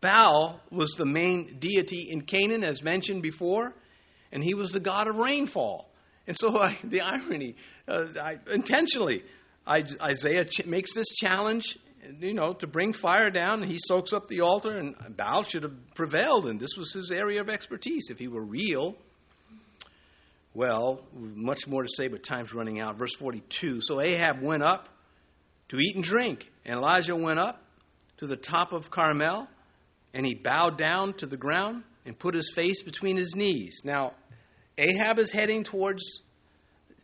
Baal was the main deity in Canaan, as mentioned before, and he was the god of rainfall. And so I, the irony, uh, I, intentionally, I, Isaiah ch- makes this challenge, you know, to bring fire down. And he soaks up the altar, and Baal should have prevailed, and this was his area of expertise. If he were real, well, much more to say, but time's running out. Verse 42 So Ahab went up to eat and drink, and Elijah went up to the top of Carmel, and he bowed down to the ground and put his face between his knees. Now, Ahab is heading towards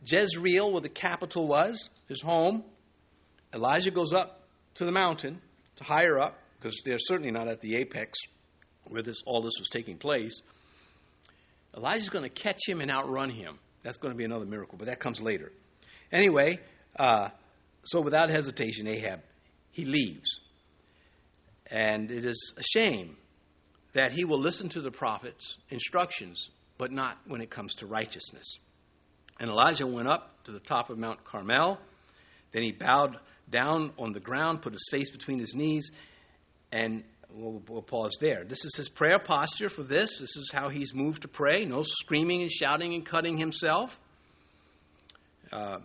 Jezreel, where the capital was, his home. Elijah goes up to the mountain, to higher up, because they're certainly not at the apex where this, all this was taking place. Elijah's going to catch him and outrun him. That's going to be another miracle, but that comes later. Anyway, uh, so without hesitation, Ahab, he leaves. And it is a shame that he will listen to the prophet's instructions but not when it comes to righteousness. And Elijah went up to the top of Mount Carmel. Then he bowed down on the ground, put his face between his knees, and we'll, we'll, pause there. This is his prayer posture for this. This is how he's moved to pray. No screaming and shouting and cutting himself. Uh,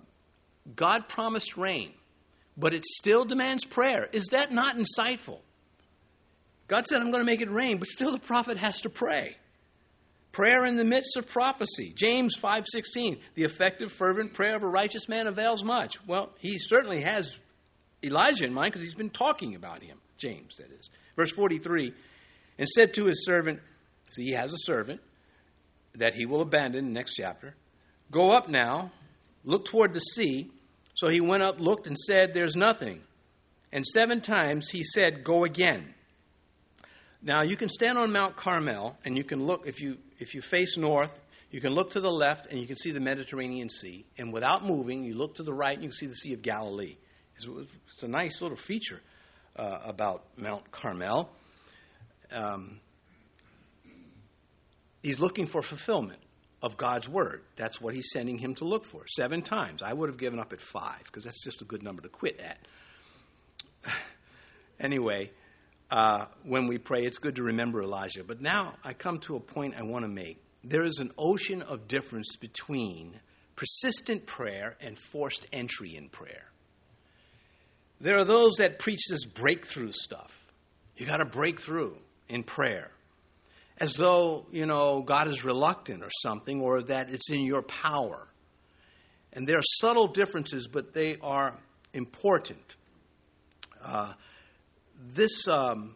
God promised rain, but it still demands prayer. Is that not insightful? God said, I'm going to make it rain, but still the prophet has to pray. Prayer in the midst of prophecy. James 5:16, the effective fervent prayer of a righteous man avails much. Well, he certainly has Elijah in mind because he's been talking about him. James, that is. Verse 43, and said to his servant, see, he has a servant that he will abandon, next chapter. Go up now, look toward the sea. So he went up, looked, and said, There's nothing. And seven times he said, Go again. Now you can stand on Mount Carmel and you can look if you if you face north, you can look to the left and you can see the Mediterranean Sea. And without moving, you look to the right and you can see the Sea of Galilee. It's, it's a nice little feature uh, about Mount Carmel. Um, he's looking for fulfillment of God's word. That's what he's sending him to look for. Seven times. I would have given up at five because that's just a good number to quit at. anyway, uh, when we pray, it's good to remember Elijah. But now I come to a point I want to make. There is an ocean of difference between persistent prayer and forced entry in prayer. There are those that preach this breakthrough stuff. You got to break through in prayer. As though, you know, God is reluctant or something, or that it's in your power. And there are subtle differences, but they are important. Uh, this um,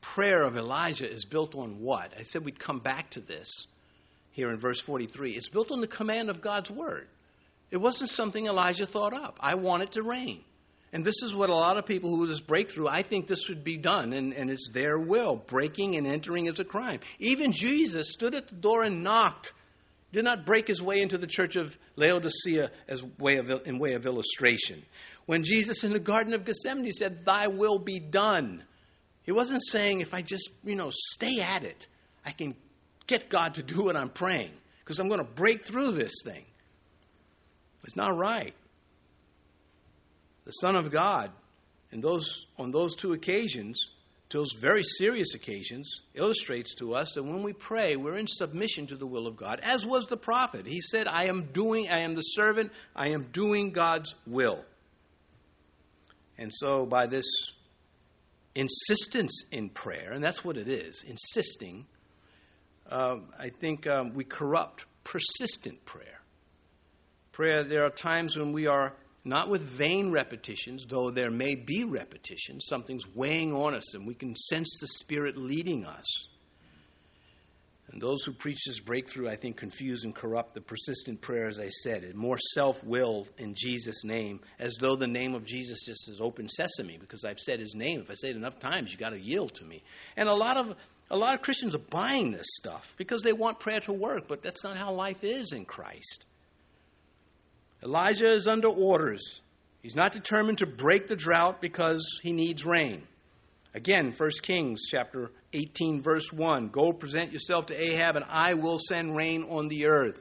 prayer of Elijah is built on what? I said we'd come back to this here in verse 43. It's built on the command of God's word. It wasn't something Elijah thought up. I want it to rain. And this is what a lot of people who just break through, I think this would be done, and, and it's their will. Breaking and entering is a crime. Even Jesus stood at the door and knocked. Did not break his way into the church of Laodicea as way of, in way of illustration. When Jesus in the Garden of Gethsemane said, Thy will be done, he wasn't saying, if I just, you know, stay at it, I can get God to do what I'm praying because I'm going to break through this thing. It's not right. The Son of God, in those, on those two occasions, those very serious occasions, illustrates to us that when we pray, we're in submission to the will of God, as was the prophet. He said, I am doing, I am the servant, I am doing God's will. And so, by this insistence in prayer, and that's what it is insisting, um, I think um, we corrupt persistent prayer. Prayer, there are times when we are not with vain repetitions, though there may be repetitions, something's weighing on us and we can sense the Spirit leading us. And those who preach this breakthrough, I think, confuse and corrupt the persistent prayer, as I said, and more self will in Jesus' name, as though the name of Jesus just is open sesame, because I've said his name. If I say it enough times, you got to yield to me. And a lot of a lot of Christians are buying this stuff because they want prayer to work, but that's not how life is in Christ. Elijah is under orders. He's not determined to break the drought because he needs rain. Again, 1 Kings chapter 18 verse 1, go present yourself to Ahab and I will send rain on the earth.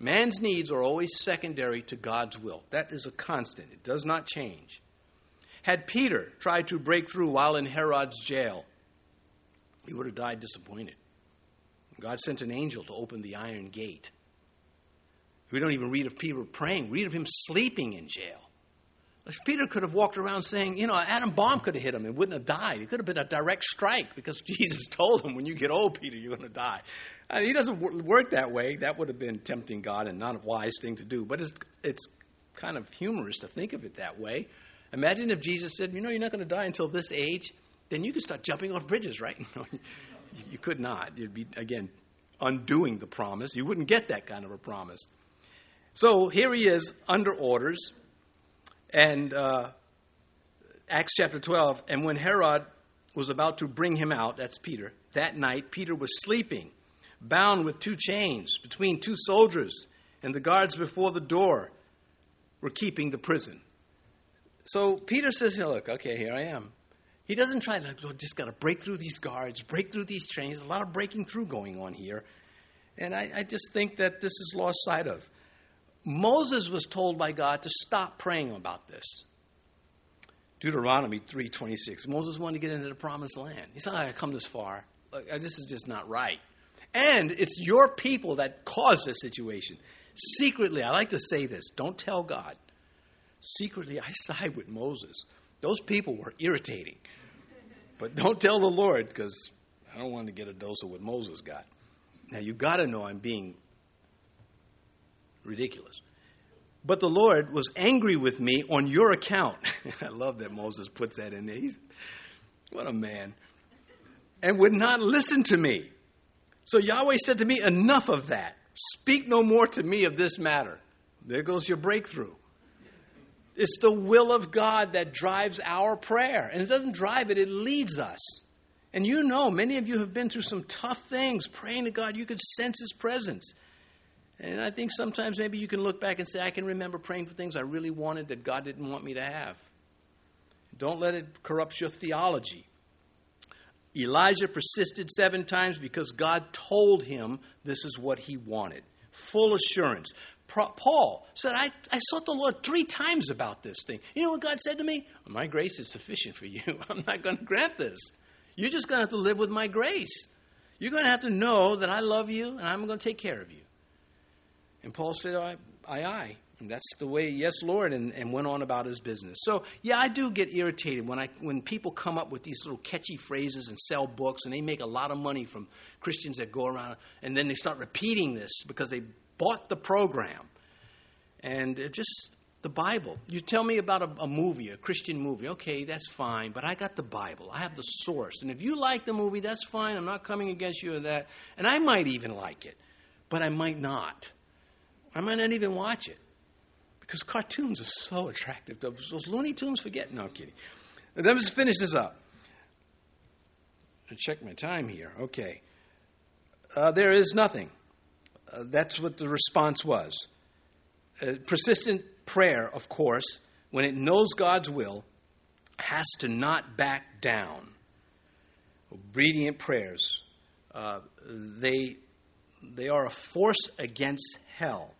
Man's needs are always secondary to God's will. That is a constant. It does not change. Had Peter tried to break through while in Herod's jail, he would have died disappointed. God sent an angel to open the iron gate. We don't even read of Peter praying, we read of him sleeping in jail. Peter could have walked around saying, you know, atom bomb could have hit him and wouldn't have died. It could have been a direct strike because Jesus told him, when you get old, Peter, you're going to die. And he doesn't work that way. That would have been tempting God and not a wise thing to do. But it's, it's kind of humorous to think of it that way. Imagine if Jesus said, you know, you're not going to die until this age then you could start jumping off bridges, right? you could not. You'd be, again, undoing the promise. You wouldn't get that kind of a promise. So here he is under orders. And uh, Acts chapter 12, and when Herod was about to bring him out, that's Peter, that night Peter was sleeping, bound with two chains between two soldiers, and the guards before the door were keeping the prison. So Peter says, Look, okay, here I am. He doesn't try to, oh, just got to break through these guards, break through these chains. a lot of breaking through going on here. And I, I just think that this is lost sight of. Moses was told by God to stop praying about this. Deuteronomy 3.26. Moses wanted to get into the promised land. He said, I come this far. This is just not right. And it's your people that caused this situation. Secretly, I like to say this don't tell God. Secretly, I side with Moses. Those people were irritating. But don't tell the Lord because I don't want to get a dose of what Moses got. Now, you've got to know I'm being ridiculous. But the Lord was angry with me on your account. I love that Moses puts that in there. He's, what a man. And would not listen to me. So Yahweh said to me, Enough of that. Speak no more to me of this matter. There goes your breakthrough. It's the will of God that drives our prayer. And it doesn't drive it, it leads us. And you know, many of you have been through some tough things praying to God. You could sense His presence. And I think sometimes maybe you can look back and say, I can remember praying for things I really wanted that God didn't want me to have. Don't let it corrupt your theology. Elijah persisted seven times because God told him this is what he wanted. Full assurance. Paul said, I, I sought the Lord three times about this thing. You know what God said to me? My grace is sufficient for you. I'm not going to grant this. You're just going to have to live with my grace. You're going to have to know that I love you and I'm going to take care of you. And Paul said, I, I. And that's the way, yes, Lord, and, and went on about his business. So, yeah, I do get irritated when, I, when people come up with these little catchy phrases and sell books, and they make a lot of money from Christians that go around, and then they start repeating this because they bought the program. And just the Bible. You tell me about a, a, movie, a Christian movie. Okay, that's fine, but I got the Bible. I have the source. And if you like the movie, that's fine. I'm not coming against you or that. And I might even like it, but I might not. I might not even watch it because cartoons are so attractive. Those, those Looney Tunes, forget. No, I'm kidding. Let me just finish this up. I check my time here. Okay. Uh, there is nothing. Uh, that's what the response was. Uh, persistent prayer, of course, when it knows God's will, has to not back down. Obedient prayers, uh, they, they are a force against hell.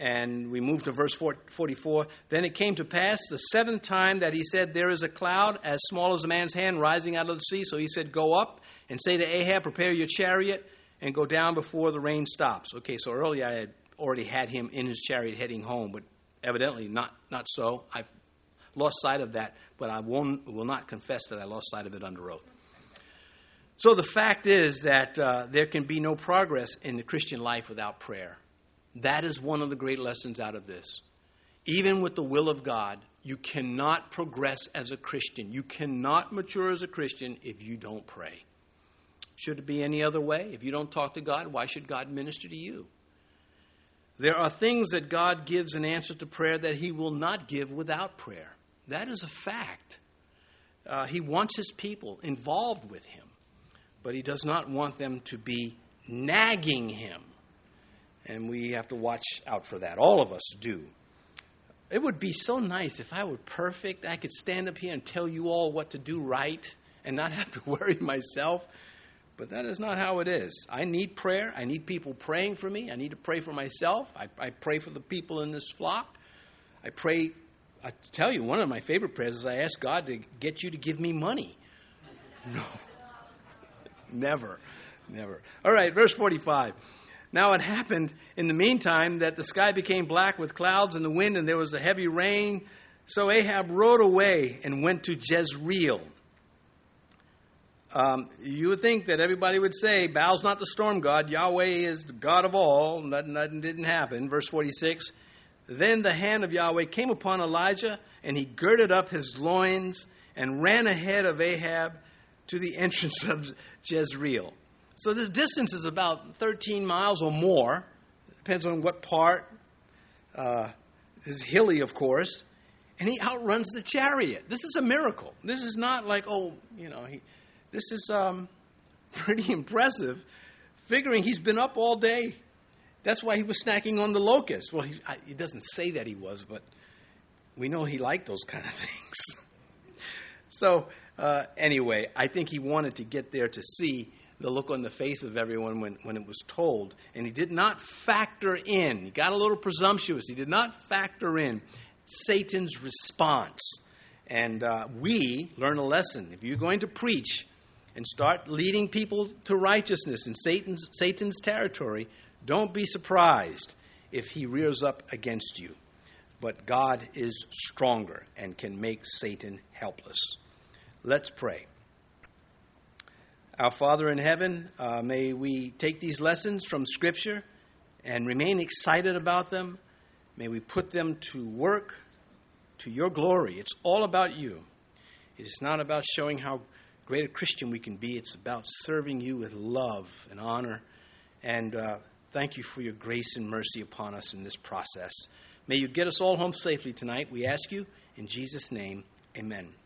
And we move to verse 44. Then it came to pass the seventh time that he said, There is a cloud as small as a man's hand rising out of the sea. So he said, Go up and say to Ahab, Prepare your chariot and go down before the rain stops. Okay, so earlier I had already had him in his chariot heading home, but evidently not, not so. I've lost sight of that, but I won't, will not confess that I lost sight of it under oath. So the fact is that uh, there can be no progress in the Christian life without prayer. That is one of the great lessons out of this. Even with the will of God, you cannot progress as a Christian. You cannot mature as a Christian if you don't pray. Should it be any other way? If you don't talk to God, why should God minister to you? There are things that God gives in answer to prayer that He will not give without prayer. That is a fact. Uh, he wants His people involved with Him, but He does not want them to be nagging Him and we have to watch out for that. All of us do. It would be so nice if I were perfect. I could stand up here and tell you all what to do right and not have to worry myself. But that is not how it is. I need prayer. I need people praying for me. I need to pray for myself. I, I pray for the people in this flock. I pray. I tell you, one of my favorite prayers is I ask God to get you to give me money. No. Never. Never. All right, verse 45. Now it happened in the meantime that the sky became black with clouds and the wind, and there was a heavy rain. So Ahab rode away and went to Jezreel. Um, you would think that everybody would say, Baal's not the storm god, Yahweh is the God of all. Nothing, nothing didn't happen. Verse 46 Then the hand of Yahweh came upon Elijah, and he girded up his loins and ran ahead of Ahab to the entrance of Jezreel. So this distance is about 13 miles or more. Depends on what part. Uh, this is hilly, of course. And he outruns the chariot. This is a miracle. This is not like, oh, you know, he, this is um, pretty impressive, figuring he's been up all day. That's why he was snacking on the locust. Well, he, I, he doesn't say that he was, but we know he liked those kind of things. so, uh, anyway, I think he wanted to get there to see the look on the face of everyone when, when it was told. And he did not factor in, he got a little presumptuous, he did not factor in Satan's response. And uh, we learn a lesson. If you're going to preach and start leading people to righteousness in Satan's, Satan's territory, don't be surprised if he rears up against you. But God is stronger and can make Satan helpless. Let's pray. Our Father in heaven, uh, may we take these lessons from Scripture and remain excited about them. May we put them to work to your glory. It's all about you. It is not about showing how great a Christian we can be, it's about serving you with love and honor. And uh, thank you for your grace and mercy upon us in this process. May you get us all home safely tonight. We ask you in Jesus' name, amen.